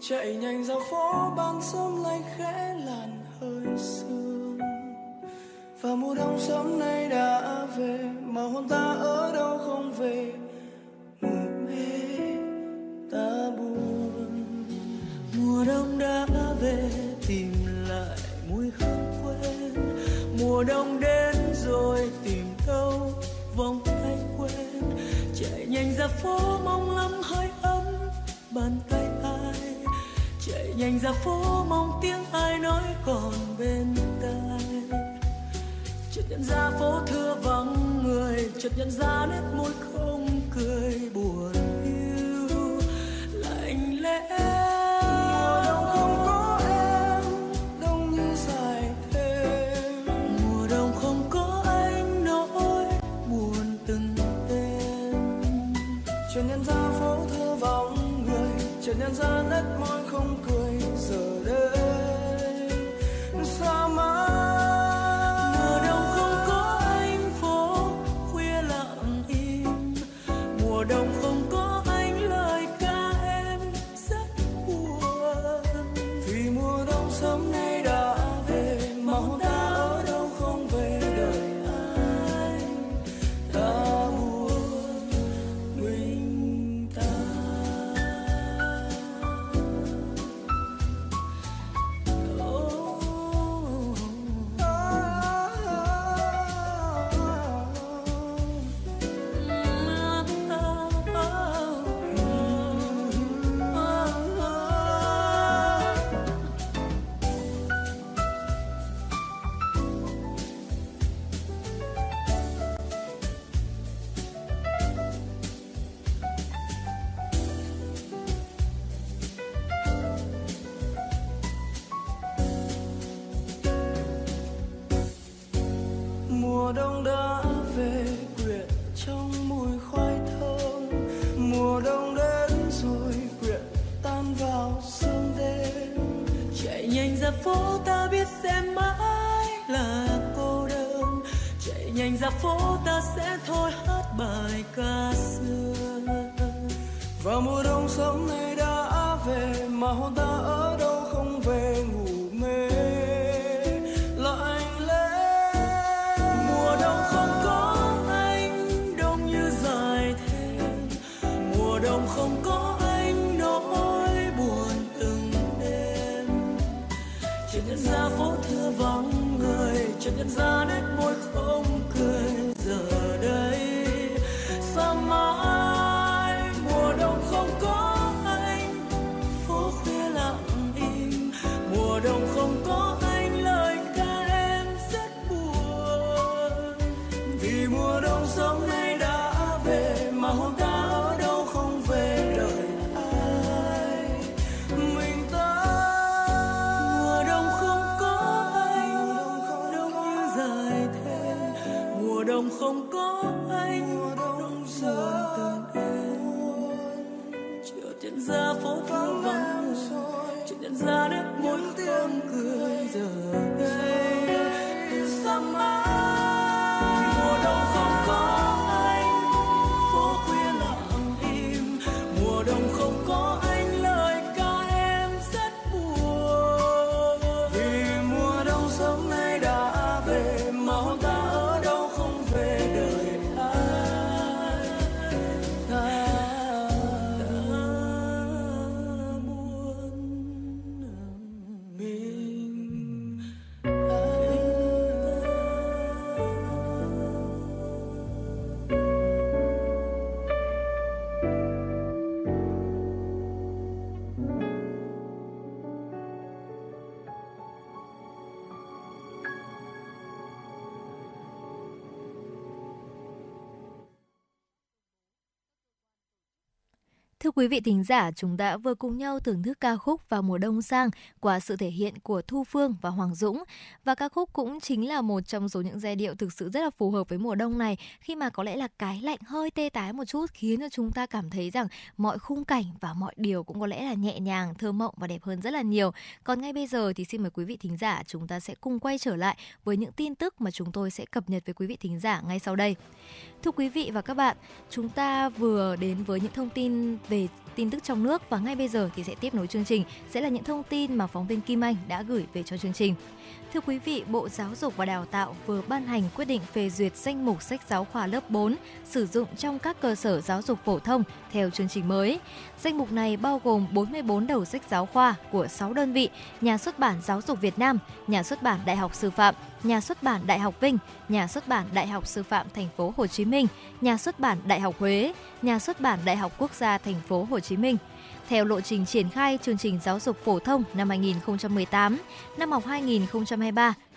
Chạy nhanh ra phố ban sớm lay khẽ làn hơi sương. Và mùa đông sớm nay đã về, mà hồn ta ở đâu không về? Mù mê ta buồn. Mùa đông đã về, tìm lại mùi hương quen. Mùa đông nhanh ra phố mong lắm hơi ấm, bàn tay ai? Chạy nhanh ra phố mong tiếng ai nói còn bên tai? Chợt nhận ra phố thưa vắng người, chợt nhận ra nét môi không cười buồn yêu lạnh lẽo. Ra phố thưa vắng người chợt nhận ra nét môi không cười giờ đây. Xa mãi người quý vị thính giả, chúng ta vừa cùng nhau thưởng thức ca khúc Vào mùa đông sang qua sự thể hiện của Thu Phương và Hoàng Dũng. Và ca khúc cũng chính là một trong số những giai điệu thực sự rất là phù hợp với mùa đông này khi mà có lẽ là cái lạnh hơi tê tái một chút khiến cho chúng ta cảm thấy rằng mọi khung cảnh và mọi điều cũng có lẽ là nhẹ nhàng, thơ mộng và đẹp hơn rất là nhiều. Còn ngay bây giờ thì xin mời quý vị thính giả chúng ta sẽ cùng quay trở lại với những tin tức mà chúng tôi sẽ cập nhật với quý vị thính giả ngay sau đây. Thưa quý vị và các bạn, chúng ta vừa đến với những thông tin về faith tin tức trong nước và ngay bây giờ thì sẽ tiếp nối chương trình sẽ là những thông tin mà phóng viên Kim Anh đã gửi về cho chương trình. Thưa quý vị, Bộ Giáo dục và Đào tạo vừa ban hành quyết định phê duyệt danh mục sách giáo khoa lớp 4 sử dụng trong các cơ sở giáo dục phổ thông theo chương trình mới. Danh mục này bao gồm 44 đầu sách giáo khoa của 6 đơn vị: Nhà xuất bản Giáo dục Việt Nam, Nhà xuất bản Đại học Sư phạm, Nhà xuất bản Đại học Vinh, Nhà xuất bản Đại học Sư phạm Thành phố Hồ Chí Minh, Nhà xuất bản Đại học Huế, Nhà xuất bản Đại học Quốc gia Thành phố Hồ Chí Minh theo lộ trình triển khai chương trình giáo dục phổ thông năm 2018, năm học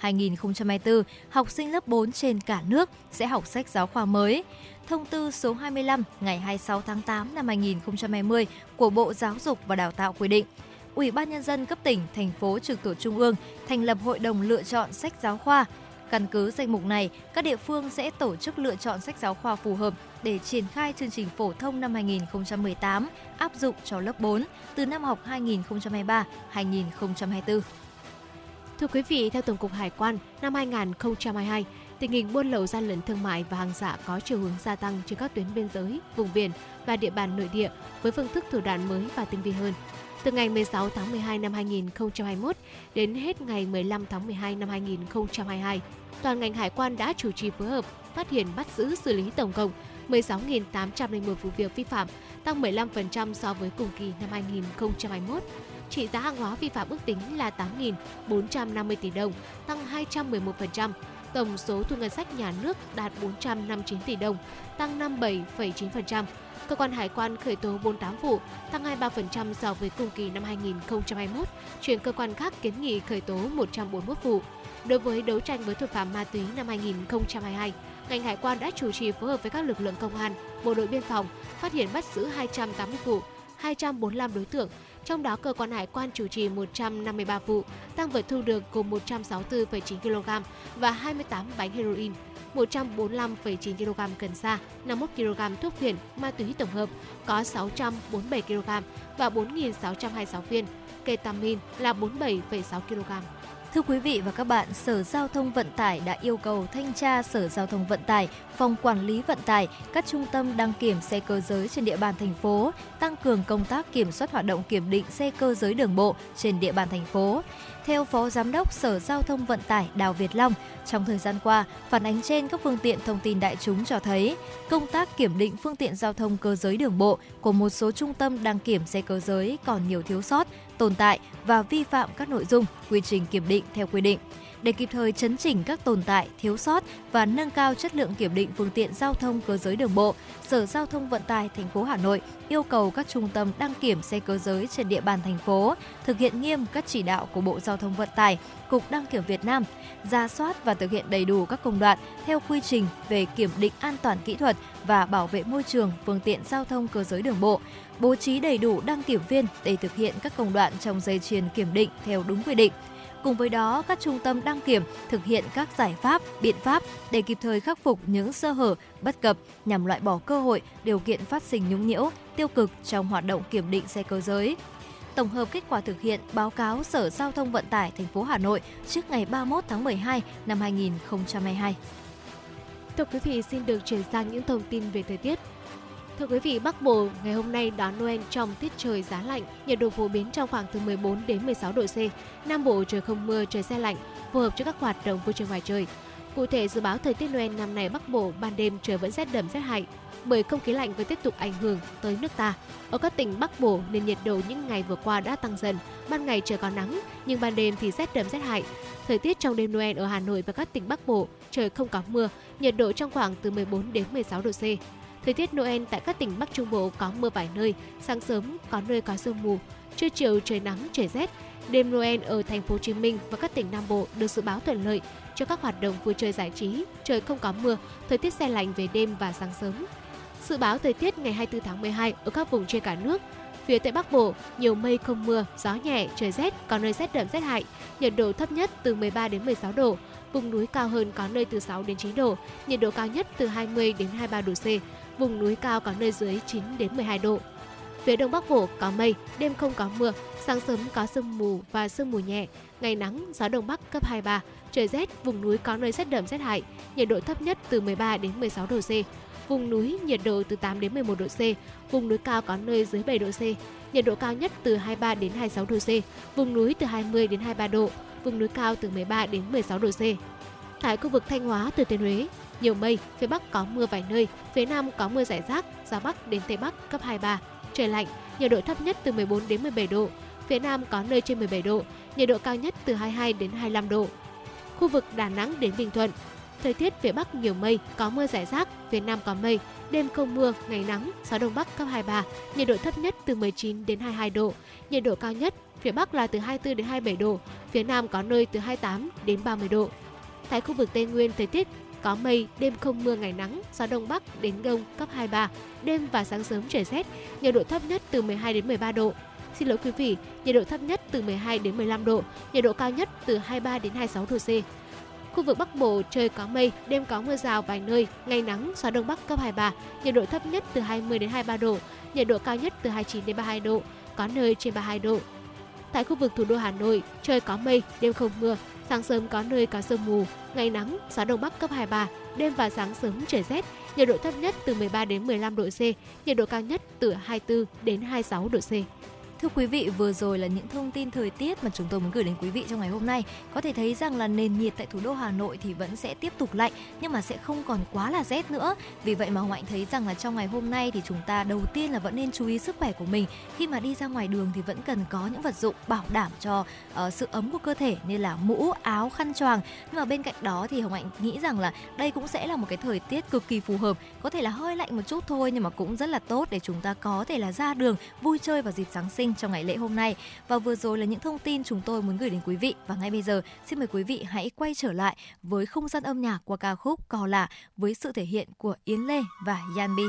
2023-2024, học sinh lớp 4 trên cả nước sẽ học sách giáo khoa mới. Thông tư số 25 ngày 26 tháng 8 năm 2020 của Bộ Giáo dục và Đào tạo quy định, Ủy ban nhân dân cấp tỉnh, thành phố trực thuộc trung ương thành lập hội đồng lựa chọn sách giáo khoa. Căn cứ danh mục này, các địa phương sẽ tổ chức lựa chọn sách giáo khoa phù hợp để triển khai chương trình phổ thông năm 2018 áp dụng cho lớp 4 từ năm học 2023-2024. Thưa quý vị, theo Tổng cục Hải quan, năm 2022, tình hình buôn lậu gian lận thương mại và hàng giả có chiều hướng gia tăng trên các tuyến biên giới, vùng biển và địa bàn nội địa với phương thức thủ đoạn mới và tinh vi hơn. Từ ngày 16 tháng 12 năm 2021 đến hết ngày 15 tháng 12 năm 2022, toàn ngành hải quan đã chủ trì phối hợp, phát hiện bắt giữ xử lý tổng cộng 16.801 vụ việc vi phạm, tăng 15% so với cùng kỳ năm 2021. Trị giá hàng hóa vi phạm ước tính là 8.450 tỷ đồng, tăng 211%. Tổng số thu ngân sách nhà nước đạt 459 tỷ đồng, tăng 57,9%. Cơ quan hải quan khởi tố 48 vụ, tăng 23% so với cùng kỳ năm 2021. Chuyển cơ quan khác kiến nghị khởi tố 141 vụ. Đối với đấu tranh với tội phạm ma túy năm 2022, ngành hải quan đã chủ trì phối hợp với các lực lượng công an, bộ đội biên phòng phát hiện bắt giữ 280 vụ, 245 đối tượng, trong đó cơ quan hải quan chủ trì 153 vụ, tăng vật thu được gồm 164,9 kg và 28 bánh heroin, 145,9 kg cần sa, 51 kg thuốc phiện, ma túy tổng hợp có 647 kg và 4.626 viên, ketamin là 47,6 kg. Thưa quý vị và các bạn, Sở Giao thông Vận tải đã yêu cầu thanh tra Sở Giao thông Vận tải, Phòng Quản lý Vận tải, các trung tâm đăng kiểm xe cơ giới trên địa bàn thành phố tăng cường công tác kiểm soát hoạt động kiểm định xe cơ giới đường bộ trên địa bàn thành phố. Theo Phó Giám đốc Sở Giao thông Vận tải Đào Việt Long, trong thời gian qua, phản ánh trên các phương tiện thông tin đại chúng cho thấy, công tác kiểm định phương tiện giao thông cơ giới đường bộ của một số trung tâm đăng kiểm xe cơ giới còn nhiều thiếu sót, tồn tại và vi phạm các nội dung, quy trình kiểm định theo quy định để kịp thời chấn chỉnh các tồn tại, thiếu sót và nâng cao chất lượng kiểm định phương tiện giao thông cơ giới đường bộ, Sở Giao thông Vận tải thành phố Hà Nội yêu cầu các trung tâm đăng kiểm xe cơ giới trên địa bàn thành phố thực hiện nghiêm các chỉ đạo của Bộ Giao thông Vận tải, Cục Đăng kiểm Việt Nam, ra soát và thực hiện đầy đủ các công đoạn theo quy trình về kiểm định an toàn kỹ thuật và bảo vệ môi trường phương tiện giao thông cơ giới đường bộ, bố trí đầy đủ đăng kiểm viên để thực hiện các công đoạn trong dây chuyền kiểm định theo đúng quy định. Cùng với đó, các trung tâm đăng kiểm thực hiện các giải pháp, biện pháp để kịp thời khắc phục những sơ hở, bất cập nhằm loại bỏ cơ hội, điều kiện phát sinh nhũng nhiễu, tiêu cực trong hoạt động kiểm định xe cơ giới. Tổng hợp kết quả thực hiện báo cáo Sở Giao thông Vận tải thành phố Hà Nội trước ngày 31 tháng 12 năm 2022. Thưa quý vị, xin được chuyển sang những thông tin về thời tiết. Thưa quý vị, Bắc Bộ ngày hôm nay đón Noel trong tiết trời giá lạnh, nhiệt độ phổ biến trong khoảng từ 14 đến 16 độ C. Nam Bộ trời không mưa, trời xe lạnh, phù hợp cho các hoạt động vui chơi ngoài trời. Cụ thể dự báo thời tiết Noel năm nay Bắc Bộ ban đêm trời vẫn rét đậm rét hại bởi không khí lạnh vẫn tiếp tục ảnh hưởng tới nước ta. Ở các tỉnh Bắc Bộ nền nhiệt độ những ngày vừa qua đã tăng dần, ban ngày trời có nắng nhưng ban đêm thì rét đậm rét hại. Thời tiết trong đêm Noel ở Hà Nội và các tỉnh Bắc Bộ trời không có mưa, nhiệt độ trong khoảng từ 14 đến 16 độ C. Thời tiết Noel tại các tỉnh Bắc Trung Bộ có mưa vài nơi, sáng sớm có nơi có sương mù, trưa chiều trời nắng trời rét. Đêm Noel ở thành phố Hồ Chí Minh và các tỉnh Nam Bộ được dự báo thuận lợi cho các hoạt động vui chơi giải trí, trời không có mưa, thời tiết xe lạnh về đêm và sáng sớm. Dự báo thời tiết ngày 24 tháng 12 ở các vùng trên cả nước, Phía Tây Bắc Bộ, nhiều mây không mưa, gió nhẹ, trời rét, có nơi rét đậm rét hại, nhiệt độ thấp nhất từ 13 đến 16 độ, vùng núi cao hơn có nơi từ 6 đến 9 độ, nhiệt độ cao nhất từ 20 đến 23 độ C, vùng núi cao có nơi dưới 9 đến 12 độ. Phía Đông Bắc Bộ có mây, đêm không có mưa, sáng sớm có sương mù và sương mù nhẹ, ngày nắng, gió Đông Bắc cấp 23, trời rét, vùng núi có nơi rét đậm rét hại, nhiệt độ thấp nhất từ 13 đến 16 độ C. Vùng núi nhiệt độ từ 8 đến 11 độ C, vùng núi cao có nơi dưới 7 độ C, nhiệt độ cao nhất từ 23 đến 26 độ C, vùng núi từ 20 đến 23 độ, vùng núi cao từ 13 đến 16 độ C. Tại khu vực Thanh Hóa, từ Thiên Huế, nhiều mây, phía Bắc có mưa vài nơi, phía Nam có mưa rải rác, gió Bắc đến Tây Bắc cấp 23, trời lạnh, nhiệt độ thấp nhất từ 14 đến 17 độ, phía Nam có nơi trên 17 độ, nhiệt độ cao nhất từ 22 đến 25 độ. Khu vực Đà Nẵng đến Bình Thuận, thời tiết phía Bắc nhiều mây, có mưa rải rác, phía Nam có mây, đêm không mưa, ngày nắng, gió Đông Bắc cấp 23, nhiệt độ thấp nhất từ 19 đến 22 độ, nhiệt độ cao nhất phía Bắc là từ 24 đến 27 độ, phía Nam có nơi từ 28 đến 30 độ. Tại khu vực Tây Nguyên, thời tiết có mây, đêm không mưa ngày nắng, gió đông bắc đến đông cấp 23, đêm và sáng sớm trời rét, nhiệt độ thấp nhất từ 12 đến 13 độ. Xin lỗi quý vị, nhiệt độ thấp nhất từ 12 đến 15 độ, nhiệt độ cao nhất từ 23 đến 26 độ C. Khu vực Bắc Bộ trời có mây, đêm có mưa rào vài nơi, ngày nắng, gió đông bắc cấp 23, nhiệt độ thấp nhất từ 20 đến 23 độ, nhiệt độ cao nhất từ 29 đến 32 độ, có nơi trên 32 độ. Tại khu vực thủ đô Hà Nội, trời có mây, đêm không mưa, sáng sớm có nơi có sương mù, ngày nắng, gió đông bắc cấp 23, đêm và sáng sớm trời rét, nhiệt độ thấp nhất từ 13 đến 15 độ C, nhiệt độ cao nhất từ 24 đến 26 độ C. Thưa quý vị, vừa rồi là những thông tin thời tiết mà chúng tôi muốn gửi đến quý vị trong ngày hôm nay. Có thể thấy rằng là nền nhiệt tại thủ đô Hà Nội thì vẫn sẽ tiếp tục lạnh nhưng mà sẽ không còn quá là rét nữa. Vì vậy mà Hoàng Anh thấy rằng là trong ngày hôm nay thì chúng ta đầu tiên là vẫn nên chú ý sức khỏe của mình. Khi mà đi ra ngoài đường thì vẫn cần có những vật dụng bảo đảm cho uh, sự ấm của cơ thể như là mũ, áo, khăn choàng. Nhưng mà bên cạnh đó thì Hồng Hạnh nghĩ rằng là đây cũng sẽ là một cái thời tiết cực kỳ phù hợp. Có thể là hơi lạnh một chút thôi nhưng mà cũng rất là tốt để chúng ta có thể là ra đường vui chơi vào dịp Giáng sinh trong ngày lễ hôm nay. Và vừa rồi là những thông tin chúng tôi muốn gửi đến quý vị và ngay bây giờ, xin mời quý vị hãy quay trở lại với không gian âm nhạc qua ca khúc Cò lạ với sự thể hiện của Yến Lê và Yanbi.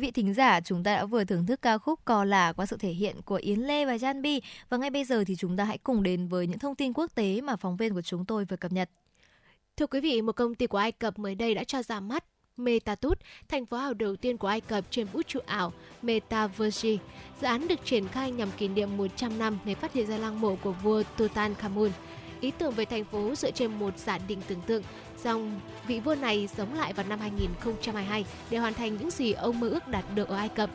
Quý vị thính giả, chúng ta đã vừa thưởng thức ca khúc Cò Lả qua sự thể hiện của Yến Lê và Jan Bi. Và ngay bây giờ thì chúng ta hãy cùng đến với những thông tin quốc tế mà phóng viên của chúng tôi vừa cập nhật. Thưa quý vị, một công ty của Ai Cập mới đây đã cho ra mắt Metatut, thành phố ảo đầu tiên của Ai Cập trên vũ trụ ảo Metaverse. Dự án được triển khai nhằm kỷ niệm 100 năm ngày phát hiện ra lăng mộ của vua Tutankhamun. Ý tưởng về thành phố dựa trên một giả định tưởng tượng rằng vị vua này sống lại vào năm 2022 để hoàn thành những gì ông mơ ước đạt được ở Ai Cập.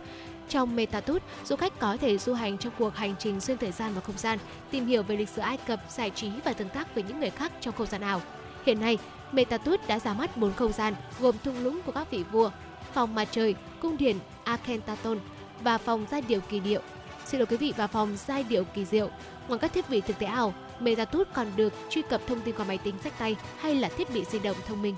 Trong Metatut, du khách có thể du hành trong cuộc hành trình xuyên thời gian và không gian, tìm hiểu về lịch sử Ai Cập, giải trí và tương tác với những người khác trong không gian ảo. Hiện nay, Metatut đã ra mắt 4 không gian gồm thung lũng của các vị vua, phòng mặt trời, cung điện Akhenaton và phòng giai điệu kỳ điệu. Xin lỗi quý vị và phòng giai điệu kỳ diệu. Ngoài các thiết bị thực tế ảo, Metatut còn được truy cập thông tin qua máy tính sách tay hay là thiết bị di động thông minh.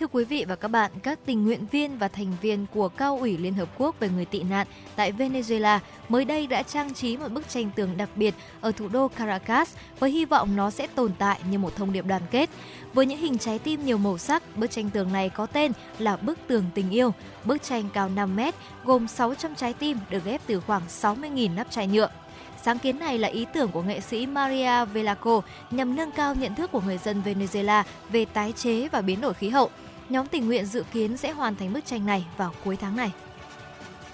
Thưa quý vị và các bạn, các tình nguyện viên và thành viên của Cao ủy Liên Hợp Quốc về người tị nạn tại Venezuela mới đây đã trang trí một bức tranh tường đặc biệt ở thủ đô Caracas với hy vọng nó sẽ tồn tại như một thông điệp đoàn kết. Với những hình trái tim nhiều màu sắc, bức tranh tường này có tên là Bức tường tình yêu. Bức tranh cao 5 mét, gồm 600 trái tim được ghép từ khoảng 60.000 nắp chai nhựa. Sáng kiến này là ý tưởng của nghệ sĩ Maria Velaco nhằm nâng cao nhận thức của người dân Venezuela về tái chế và biến đổi khí hậu. Nhóm tình nguyện dự kiến sẽ hoàn thành bức tranh này vào cuối tháng này.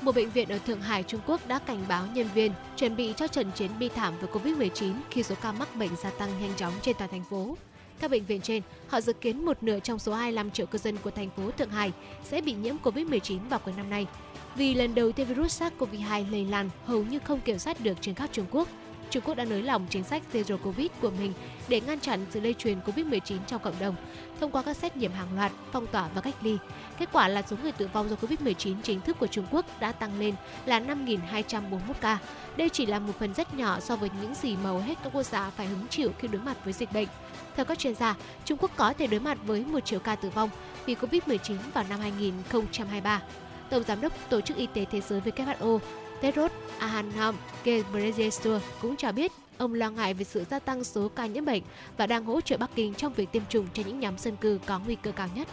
Một bệnh viện ở Thượng Hải, Trung Quốc đã cảnh báo nhân viên chuẩn bị cho trận chiến bi thảm với Covid-19 khi số ca mắc bệnh gia tăng nhanh chóng trên toàn thành phố. Theo bệnh viện trên, họ dự kiến một nửa trong số 25 triệu cư dân của thành phố Thượng Hải sẽ bị nhiễm Covid-19 vào cuối năm nay. Vì lần đầu tiên virus SARS-CoV-2 lây lan hầu như không kiểm soát được trên khắp Trung Quốc, Trung Quốc đã nới lỏng chính sách Zero Covid của mình để ngăn chặn sự lây truyền Covid-19 trong cộng đồng thông qua các xét nghiệm hàng loạt, phong tỏa và cách ly. Kết quả là số người tử vong do Covid-19 chính thức của Trung Quốc đã tăng lên là 5.241 ca. Đây chỉ là một phần rất nhỏ so với những gì mà hầu hết các quốc gia phải hứng chịu khi đối mặt với dịch bệnh. Theo các chuyên gia, Trung Quốc có thể đối mặt với một triệu ca tử vong vì Covid-19 vào năm 2023. Tổng Giám đốc Tổ chức Y tế Thế giới WHO Tedros Adhanom Ghebreyesus cũng cho biết ông lo ngại về sự gia tăng số ca nhiễm bệnh và đang hỗ trợ Bắc Kinh trong việc tiêm chủng cho những nhóm dân cư có nguy cơ cao nhất.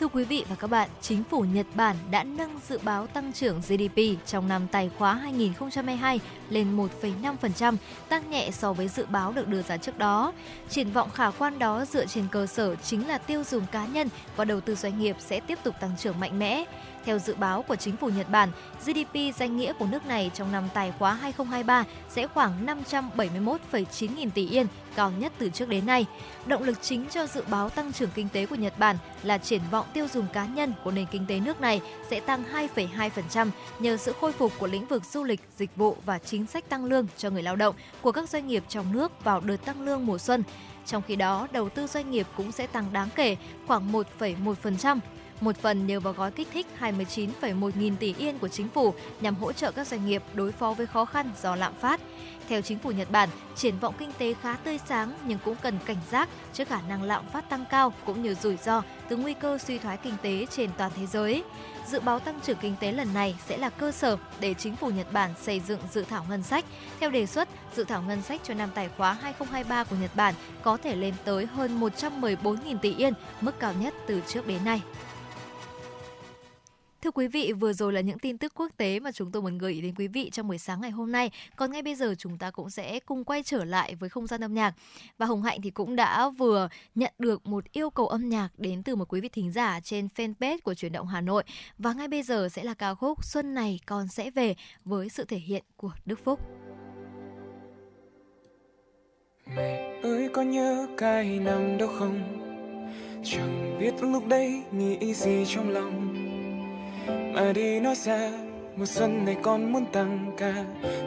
Thưa quý vị và các bạn, chính phủ Nhật Bản đã nâng dự báo tăng trưởng GDP trong năm tài khóa 2022 lên 1,5%, tăng nhẹ so với dự báo được đưa ra trước đó. Triển vọng khả quan đó dựa trên cơ sở chính là tiêu dùng cá nhân và đầu tư doanh nghiệp sẽ tiếp tục tăng trưởng mạnh mẽ. Theo dự báo của chính phủ Nhật Bản, GDP danh nghĩa của nước này trong năm tài khóa 2023 sẽ khoảng 571,9 nghìn tỷ yên, cao nhất từ trước đến nay. Động lực chính cho dự báo tăng trưởng kinh tế của Nhật Bản là triển vọng tiêu dùng cá nhân của nền kinh tế nước này sẽ tăng 2,2% nhờ sự khôi phục của lĩnh vực du lịch, dịch vụ và chính sách tăng lương cho người lao động của các doanh nghiệp trong nước vào đợt tăng lương mùa xuân. Trong khi đó, đầu tư doanh nghiệp cũng sẽ tăng đáng kể, khoảng 1,1% một phần nhờ vào gói kích thích 29,1 nghìn tỷ yên của chính phủ nhằm hỗ trợ các doanh nghiệp đối phó với khó khăn do lạm phát. Theo chính phủ Nhật Bản, triển vọng kinh tế khá tươi sáng nhưng cũng cần cảnh giác trước khả năng lạm phát tăng cao cũng như rủi ro từ nguy cơ suy thoái kinh tế trên toàn thế giới. Dự báo tăng trưởng kinh tế lần này sẽ là cơ sở để chính phủ Nhật Bản xây dựng dự thảo ngân sách. Theo đề xuất, dự thảo ngân sách cho năm tài khóa 2023 của Nhật Bản có thể lên tới hơn 114.000 tỷ yên, mức cao nhất từ trước đến nay. Thưa quý vị, vừa rồi là những tin tức quốc tế mà chúng tôi muốn gửi đến quý vị trong buổi sáng ngày hôm nay. Còn ngay bây giờ chúng ta cũng sẽ cùng quay trở lại với không gian âm nhạc. Và Hồng Hạnh thì cũng đã vừa nhận được một yêu cầu âm nhạc đến từ một quý vị thính giả trên fanpage của chuyển động Hà Nội. Và ngay bây giờ sẽ là ca khúc Xuân này con sẽ về với sự thể hiện của Đức Phúc. Mẹ ơi có nhớ cái năm đâu không Chẳng biết lúc đấy nghĩ gì trong lòng mà đi nói ra mùa xuân này con muốn tăng ca,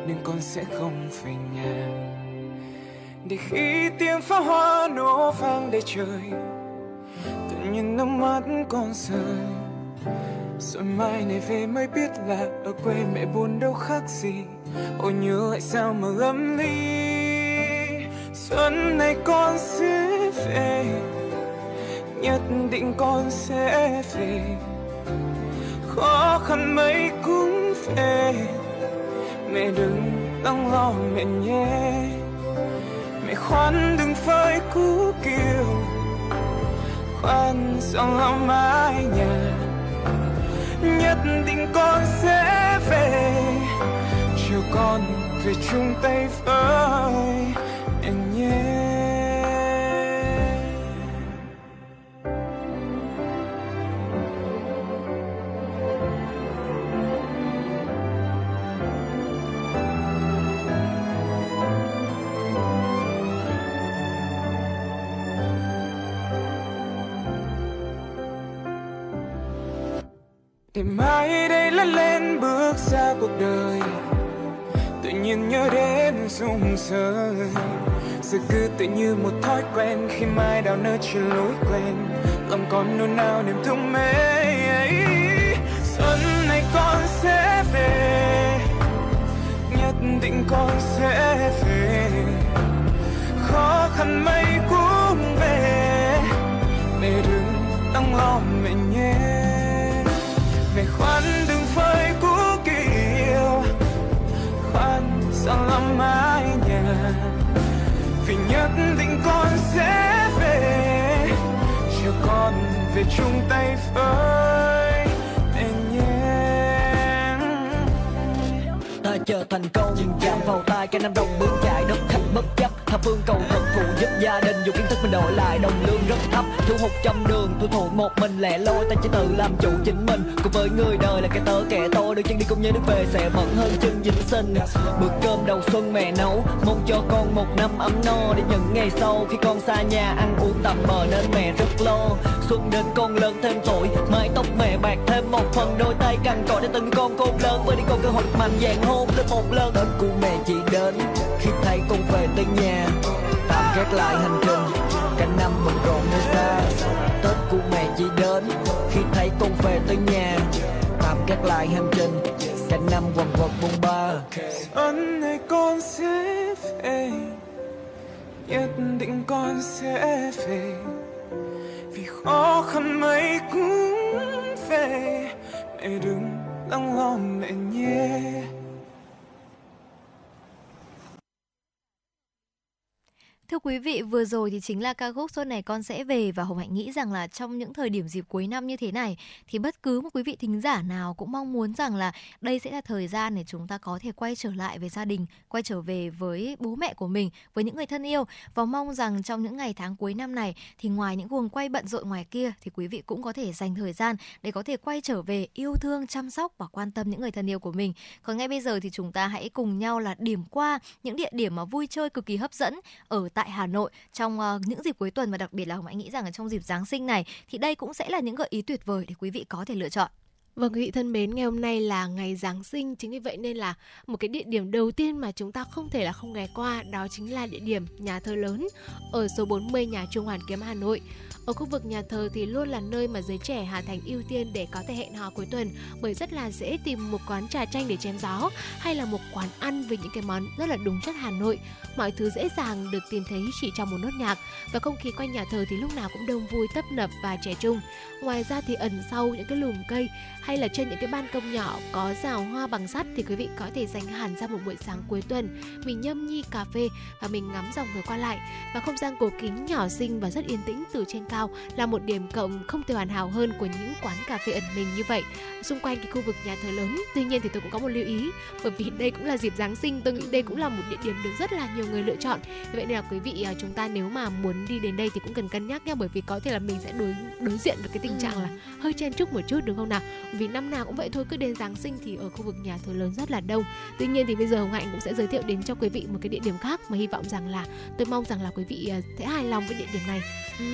nhưng con sẽ không về nhà. Để khi tiếng pháo hoa nổ vang đầy trời, tự nhiên nước mắt con rơi. Rồi mai này về mới biết là ở quê mẹ buồn đâu khác gì. Ôi nhớ lại sao mà lấm ly. Xuân này con sẽ về, nhất định con sẽ về khó khăn mấy cũng về mẹ đừng đau lo, mẹ nhé. Mẹ khoan đừng phơi cú kiều. Khoan giọng lòng mái nhà. Nhất định con sẽ về. Chiều con về chung tay với. Để mai đây lớn lên bước ra cuộc đời. Tự nhiên nhớ đến rung rời giờ cứ tự như một thói quen khi mai đào nơi trên lối quen. Lòng còn nôn nao niềm thương mê ấy. Xuân này con sẽ về. Nhất định con sẽ về. Khó khăn mấy cũng về. Mẹ đừng tăng lo mẹ nhé mẹ khoan đừng phơi cũ kỷ yêu khoan sao lắm mái nhà vì nhất định con sẽ về. Chờ con về chung tay với mẹ nhé. Ta chờ thành công chạm vào tay cái năm đồng bươn chạy, đất khách bất chấp thập phương cầu thần phụ giúp gia đình dù kiến thức mình đổi lại đồng lương rất thấp. Thu hụt trăm đường, thu thụ một mình lẻ loi, ta chỉ tự làm chủ chính mình. Cùng với người đời là cái tớ kẻ tôi, đôi chân đi cùng như nước về sẽ bận hơn chân dính sinh. Bữa cơm đầu xuân mẹ nấu, mong cho con một năm ấm no. Để những ngày sau khi con xa nhà ăn uống tạm bờ nên mẹ rất lo. Xuân đến con lớn thêm tuổi, mái tóc mẹ bạc thêm một phần, đôi tay cằn cõi để từng con khôn lớn. Với đi con cơ hội mạnh dạn hôn lên một lần. Đến của mẹ chỉ đến, khi thấy con về tới nhà tạm gác lại hành trình, cả năm bận rộn nơi xa. Tết của mẹ chỉ đến, khi thấy con về tới nhà. Tạm gác lại hành trình, cả năm quần quật bôn ba. Xuân này con sẽ về, nhất định con sẽ về. Vì khó khăn mấy cũng về, mẹ đừng lắng lo mẹ nhé. Thưa quý vị, vừa rồi thì chính là ca khúc Xuân này con sẽ về và Hồng Hạnh nghĩ rằng là trong những thời điểm dịp cuối năm như thế này thì bất cứ một quý vị thính giả nào cũng mong muốn rằng là đây sẽ là thời gian để chúng ta có thể quay trở lại với gia đình, quay trở về với bố mẹ của mình, với những người thân yêu và mong rằng trong những ngày tháng cuối năm này thì ngoài những guồng quay bận rộn ngoài kia thì quý vị cũng có thể dành thời gian để có thể quay trở về yêu thương, chăm sóc và quan tâm những người thân yêu của mình. Còn ngay bây giờ thì chúng ta hãy cùng nhau là điểm qua những địa điểm mà vui chơi cực kỳ hấp dẫn ở tại Hà Nội trong uh, những dịp cuối tuần và đặc biệt là Hồng Anh nghĩ rằng ở trong dịp Giáng sinh này thì đây cũng sẽ là những gợi ý tuyệt vời để quý vị có thể lựa chọn. Vâng quý vị thân mến, ngày hôm nay là ngày Giáng sinh, chính vì vậy nên là một cái địa điểm đầu tiên mà chúng ta không thể là không ghé qua đó chính là địa điểm nhà thờ lớn ở số 40 nhà Trung Hoàn Kiếm Hà Nội. Ở khu vực nhà thờ thì luôn là nơi mà giới trẻ Hà Thành ưu tiên để có thể hẹn hò cuối tuần, bởi rất là dễ tìm một quán trà chanh để chém gió, hay là một quán ăn với những cái món rất là đúng chất Hà Nội. Mọi thứ dễ dàng được tìm thấy chỉ trong một nốt nhạc, và không khí quanh nhà thờ thì lúc nào cũng đông vui, tấp nập và trẻ trung. Ngoài ra thì ẩn sau những cái lùm cây hay là trên những cái ban công nhỏ có rào hoa bằng sắt thì quý vị có thể dành hẳn ra một buổi sáng cuối tuần mình nhâm nhi cà phê và mình ngắm dòng người qua lại và không gian cổ kính nhỏ xinh và rất yên tĩnh từ trên cao là một điểm cộng không thể hoàn hảo hơn của những quán cà phê ẩn mình như vậy. Xung quanh cái khu vực nhà thờ lớn tuy nhiên thì tôi cũng có một lưu ý bởi vì đây cũng là dịp giáng sinh tôi nghĩ đây cũng là một địa điểm được rất là nhiều người lựa chọn. Vậy nên là quý vị à, chúng ta nếu mà muốn đi đến đây thì cũng cần cân nhắc nha bởi vì có thể là mình sẽ đối đối diện với cái tình trạng là hơi chen chúc một chút đúng không nào? Vì năm nào cũng vậy thôi cứ đến giáng sinh thì ở khu vực nhà thờ lớn rất là đông. Tuy nhiên thì bây giờ hồng hạnh cũng sẽ giới thiệu đến cho quý vị một cái địa điểm khác mà hy vọng rằng là tôi mong rằng là quý vị à, sẽ hài lòng với địa điểm này. Ừ.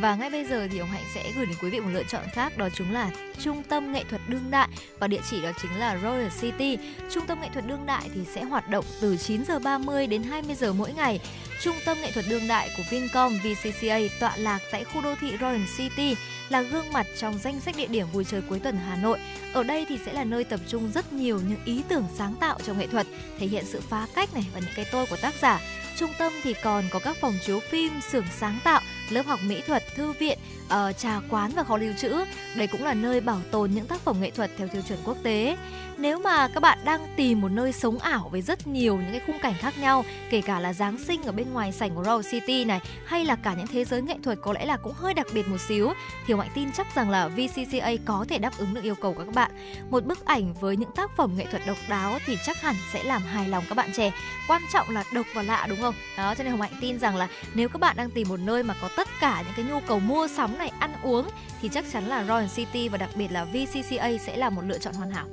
Và ngay bây giờ thì Hồng Hạnh sẽ gửi đến quý vị một lựa chọn khác đó chính là Trung tâm nghệ thuật đương đại và địa chỉ đó chính là Royal City. Trung tâm nghệ thuật đương đại thì sẽ hoạt động từ 9 giờ 30 đến 20 giờ mỗi ngày. Trung tâm nghệ thuật đương đại của Vincom VCCA tọa lạc tại khu đô thị Royal City là gương mặt trong danh sách địa điểm vui chơi cuối tuần Hà Nội. Ở đây thì sẽ là nơi tập trung rất nhiều những ý tưởng sáng tạo trong nghệ thuật, thể hiện sự phá cách này và những cái tôi của tác giả. Trung tâm thì còn có các phòng chiếu phim, xưởng sáng tạo lớp học mỹ thuật, thư viện, uh, trà quán và kho lưu trữ. Đây cũng là nơi bảo tồn những tác phẩm nghệ thuật theo tiêu chuẩn quốc tế. Nếu mà các bạn đang tìm một nơi sống ảo với rất nhiều những cái khung cảnh khác nhau, kể cả là Giáng sinh ở bên ngoài sảnh của Royal City này hay là cả những thế giới nghệ thuật có lẽ là cũng hơi đặc biệt một xíu thì Mạnh tin chắc rằng là VCCA có thể đáp ứng được yêu cầu của các bạn. Một bức ảnh với những tác phẩm nghệ thuật độc đáo thì chắc hẳn sẽ làm hài lòng các bạn trẻ. Quan trọng là độc và lạ đúng không? Đó cho nên Hồng Hạnh tin rằng là nếu các bạn đang tìm một nơi mà có tất cả những cái nhu cầu mua sắm này, ăn uống thì chắc chắn là Royal City và đặc biệt là VCCA sẽ là một lựa chọn hoàn hảo.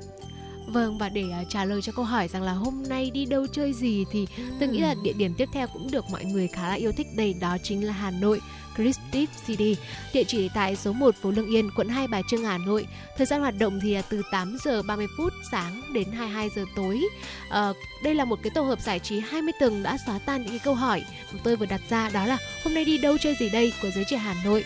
Vâng và để uh, trả lời cho câu hỏi rằng là hôm nay đi đâu chơi gì thì tôi nghĩ là địa điểm tiếp theo cũng được mọi người khá là yêu thích đây đó chính là Hà Nội. Creative CD, địa chỉ tại số 1 phố Lương Yên, quận 2 Bà Trưng, Hà Nội. Thời gian hoạt động thì từ 8 giờ 30 phút sáng đến 22 giờ tối. À, đây là một cái tổ hợp giải trí 20 tầng đã xóa tan những cái câu hỏi chúng tôi vừa đặt ra đó là hôm nay đi đâu chơi gì đây của giới trẻ Hà Nội.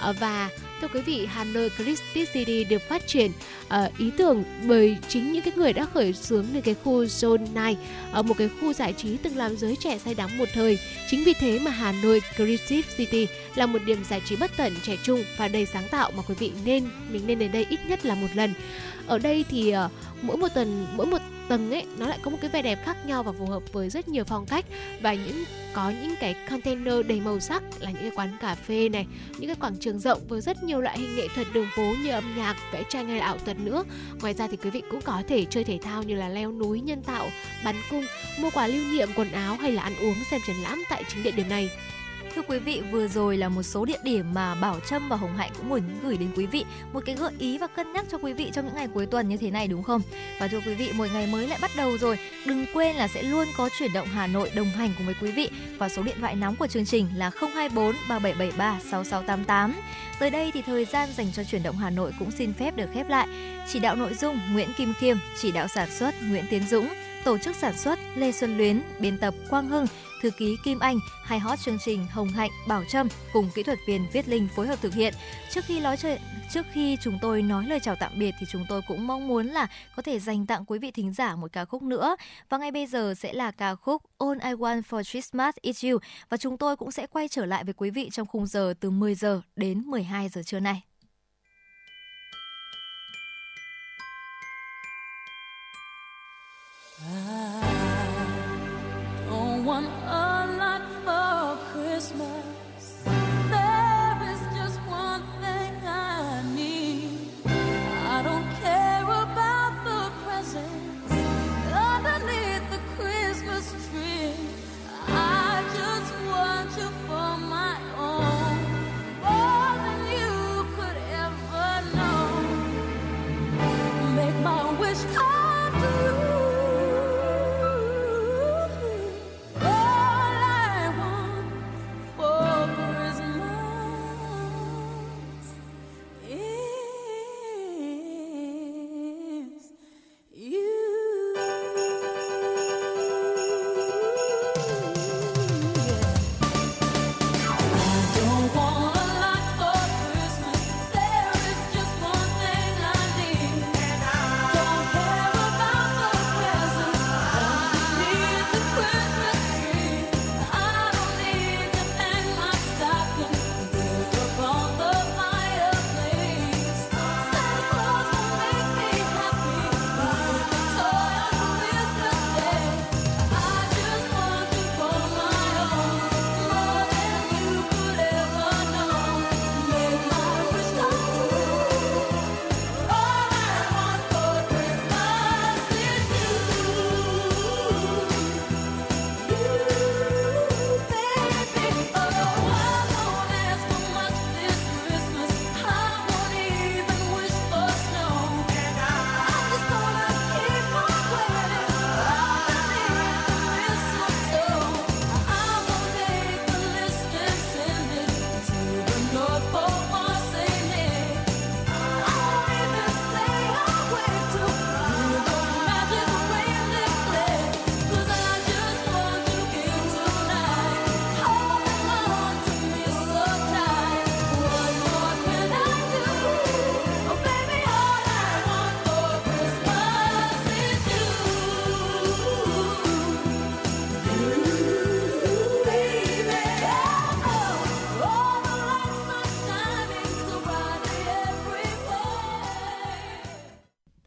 Ờ, và Thưa quý vị, Hà Nội Christie City được phát triển uh, ý tưởng bởi chính những cái người đã khởi xướng nên cái khu Zone 9, ở ờ, một cái khu giải trí từng làm giới trẻ say đắm một thời. Chính vì thế mà Hà Nội Creative City là một điểm giải trí bất tận trẻ trung và đầy sáng tạo mà quý vị nên mình nên đến đây ít nhất là một lần. Ở đây thì uh, mỗi một tuần mỗi một tầng ấy, nó lại có một cái vẻ đẹp khác nhau và phù hợp với rất nhiều phong cách. Và những, có những cái container đầy màu sắc, là những cái quán cà phê này, những cái quảng trường rộng với rất nhiều loại hình nghệ thuật đường phố như âm nhạc, vẽ tranh hay là ảo thuật nữa. Ngoài ra thì quý vị cũng có thể chơi thể thao như là leo núi, nhân tạo, bắn cung, mua quà lưu niệm, quần áo hay là ăn uống xem triển lãm tại chính địa điểm này. Thưa quý vị, vừa rồi là một số địa điểm mà Bảo Trâm và Hồng Hạnh cũng muốn gửi đến quý vị một cái gợi ý và cân nhắc cho quý vị trong những ngày cuối tuần như thế này đúng không? Và thưa quý vị, một ngày mới lại bắt đầu rồi. Đừng quên là sẽ luôn có chuyển động Hà Nội đồng hành cùng với quý vị và số điện thoại nóng của chương trình là 024 3773 6688. Tới đây thì thời gian dành cho chuyển động Hà Nội cũng xin phép được khép lại. Chỉ đạo nội dung Nguyễn Kim Khiêm, chỉ đạo sản xuất Nguyễn Tiến Dũng, tổ chức sản xuất Lê Xuân Luyến, biên tập Quang Hưng, thư ký Kim Anh hay hot chương trình Hồng Hạnh, Bảo Trâm cùng kỹ thuật viên Viết Linh phối hợp thực hiện. Trước khi nói chuyện trước khi chúng tôi nói lời chào tạm biệt thì chúng tôi cũng mong muốn là có thể dành tặng quý vị thính giả một ca khúc nữa và ngay bây giờ sẽ là ca khúc All I Want for Christmas Is You và chúng tôi cũng sẽ quay trở lại với quý vị trong khung giờ từ 10 giờ đến 12 giờ trưa nay. Ah.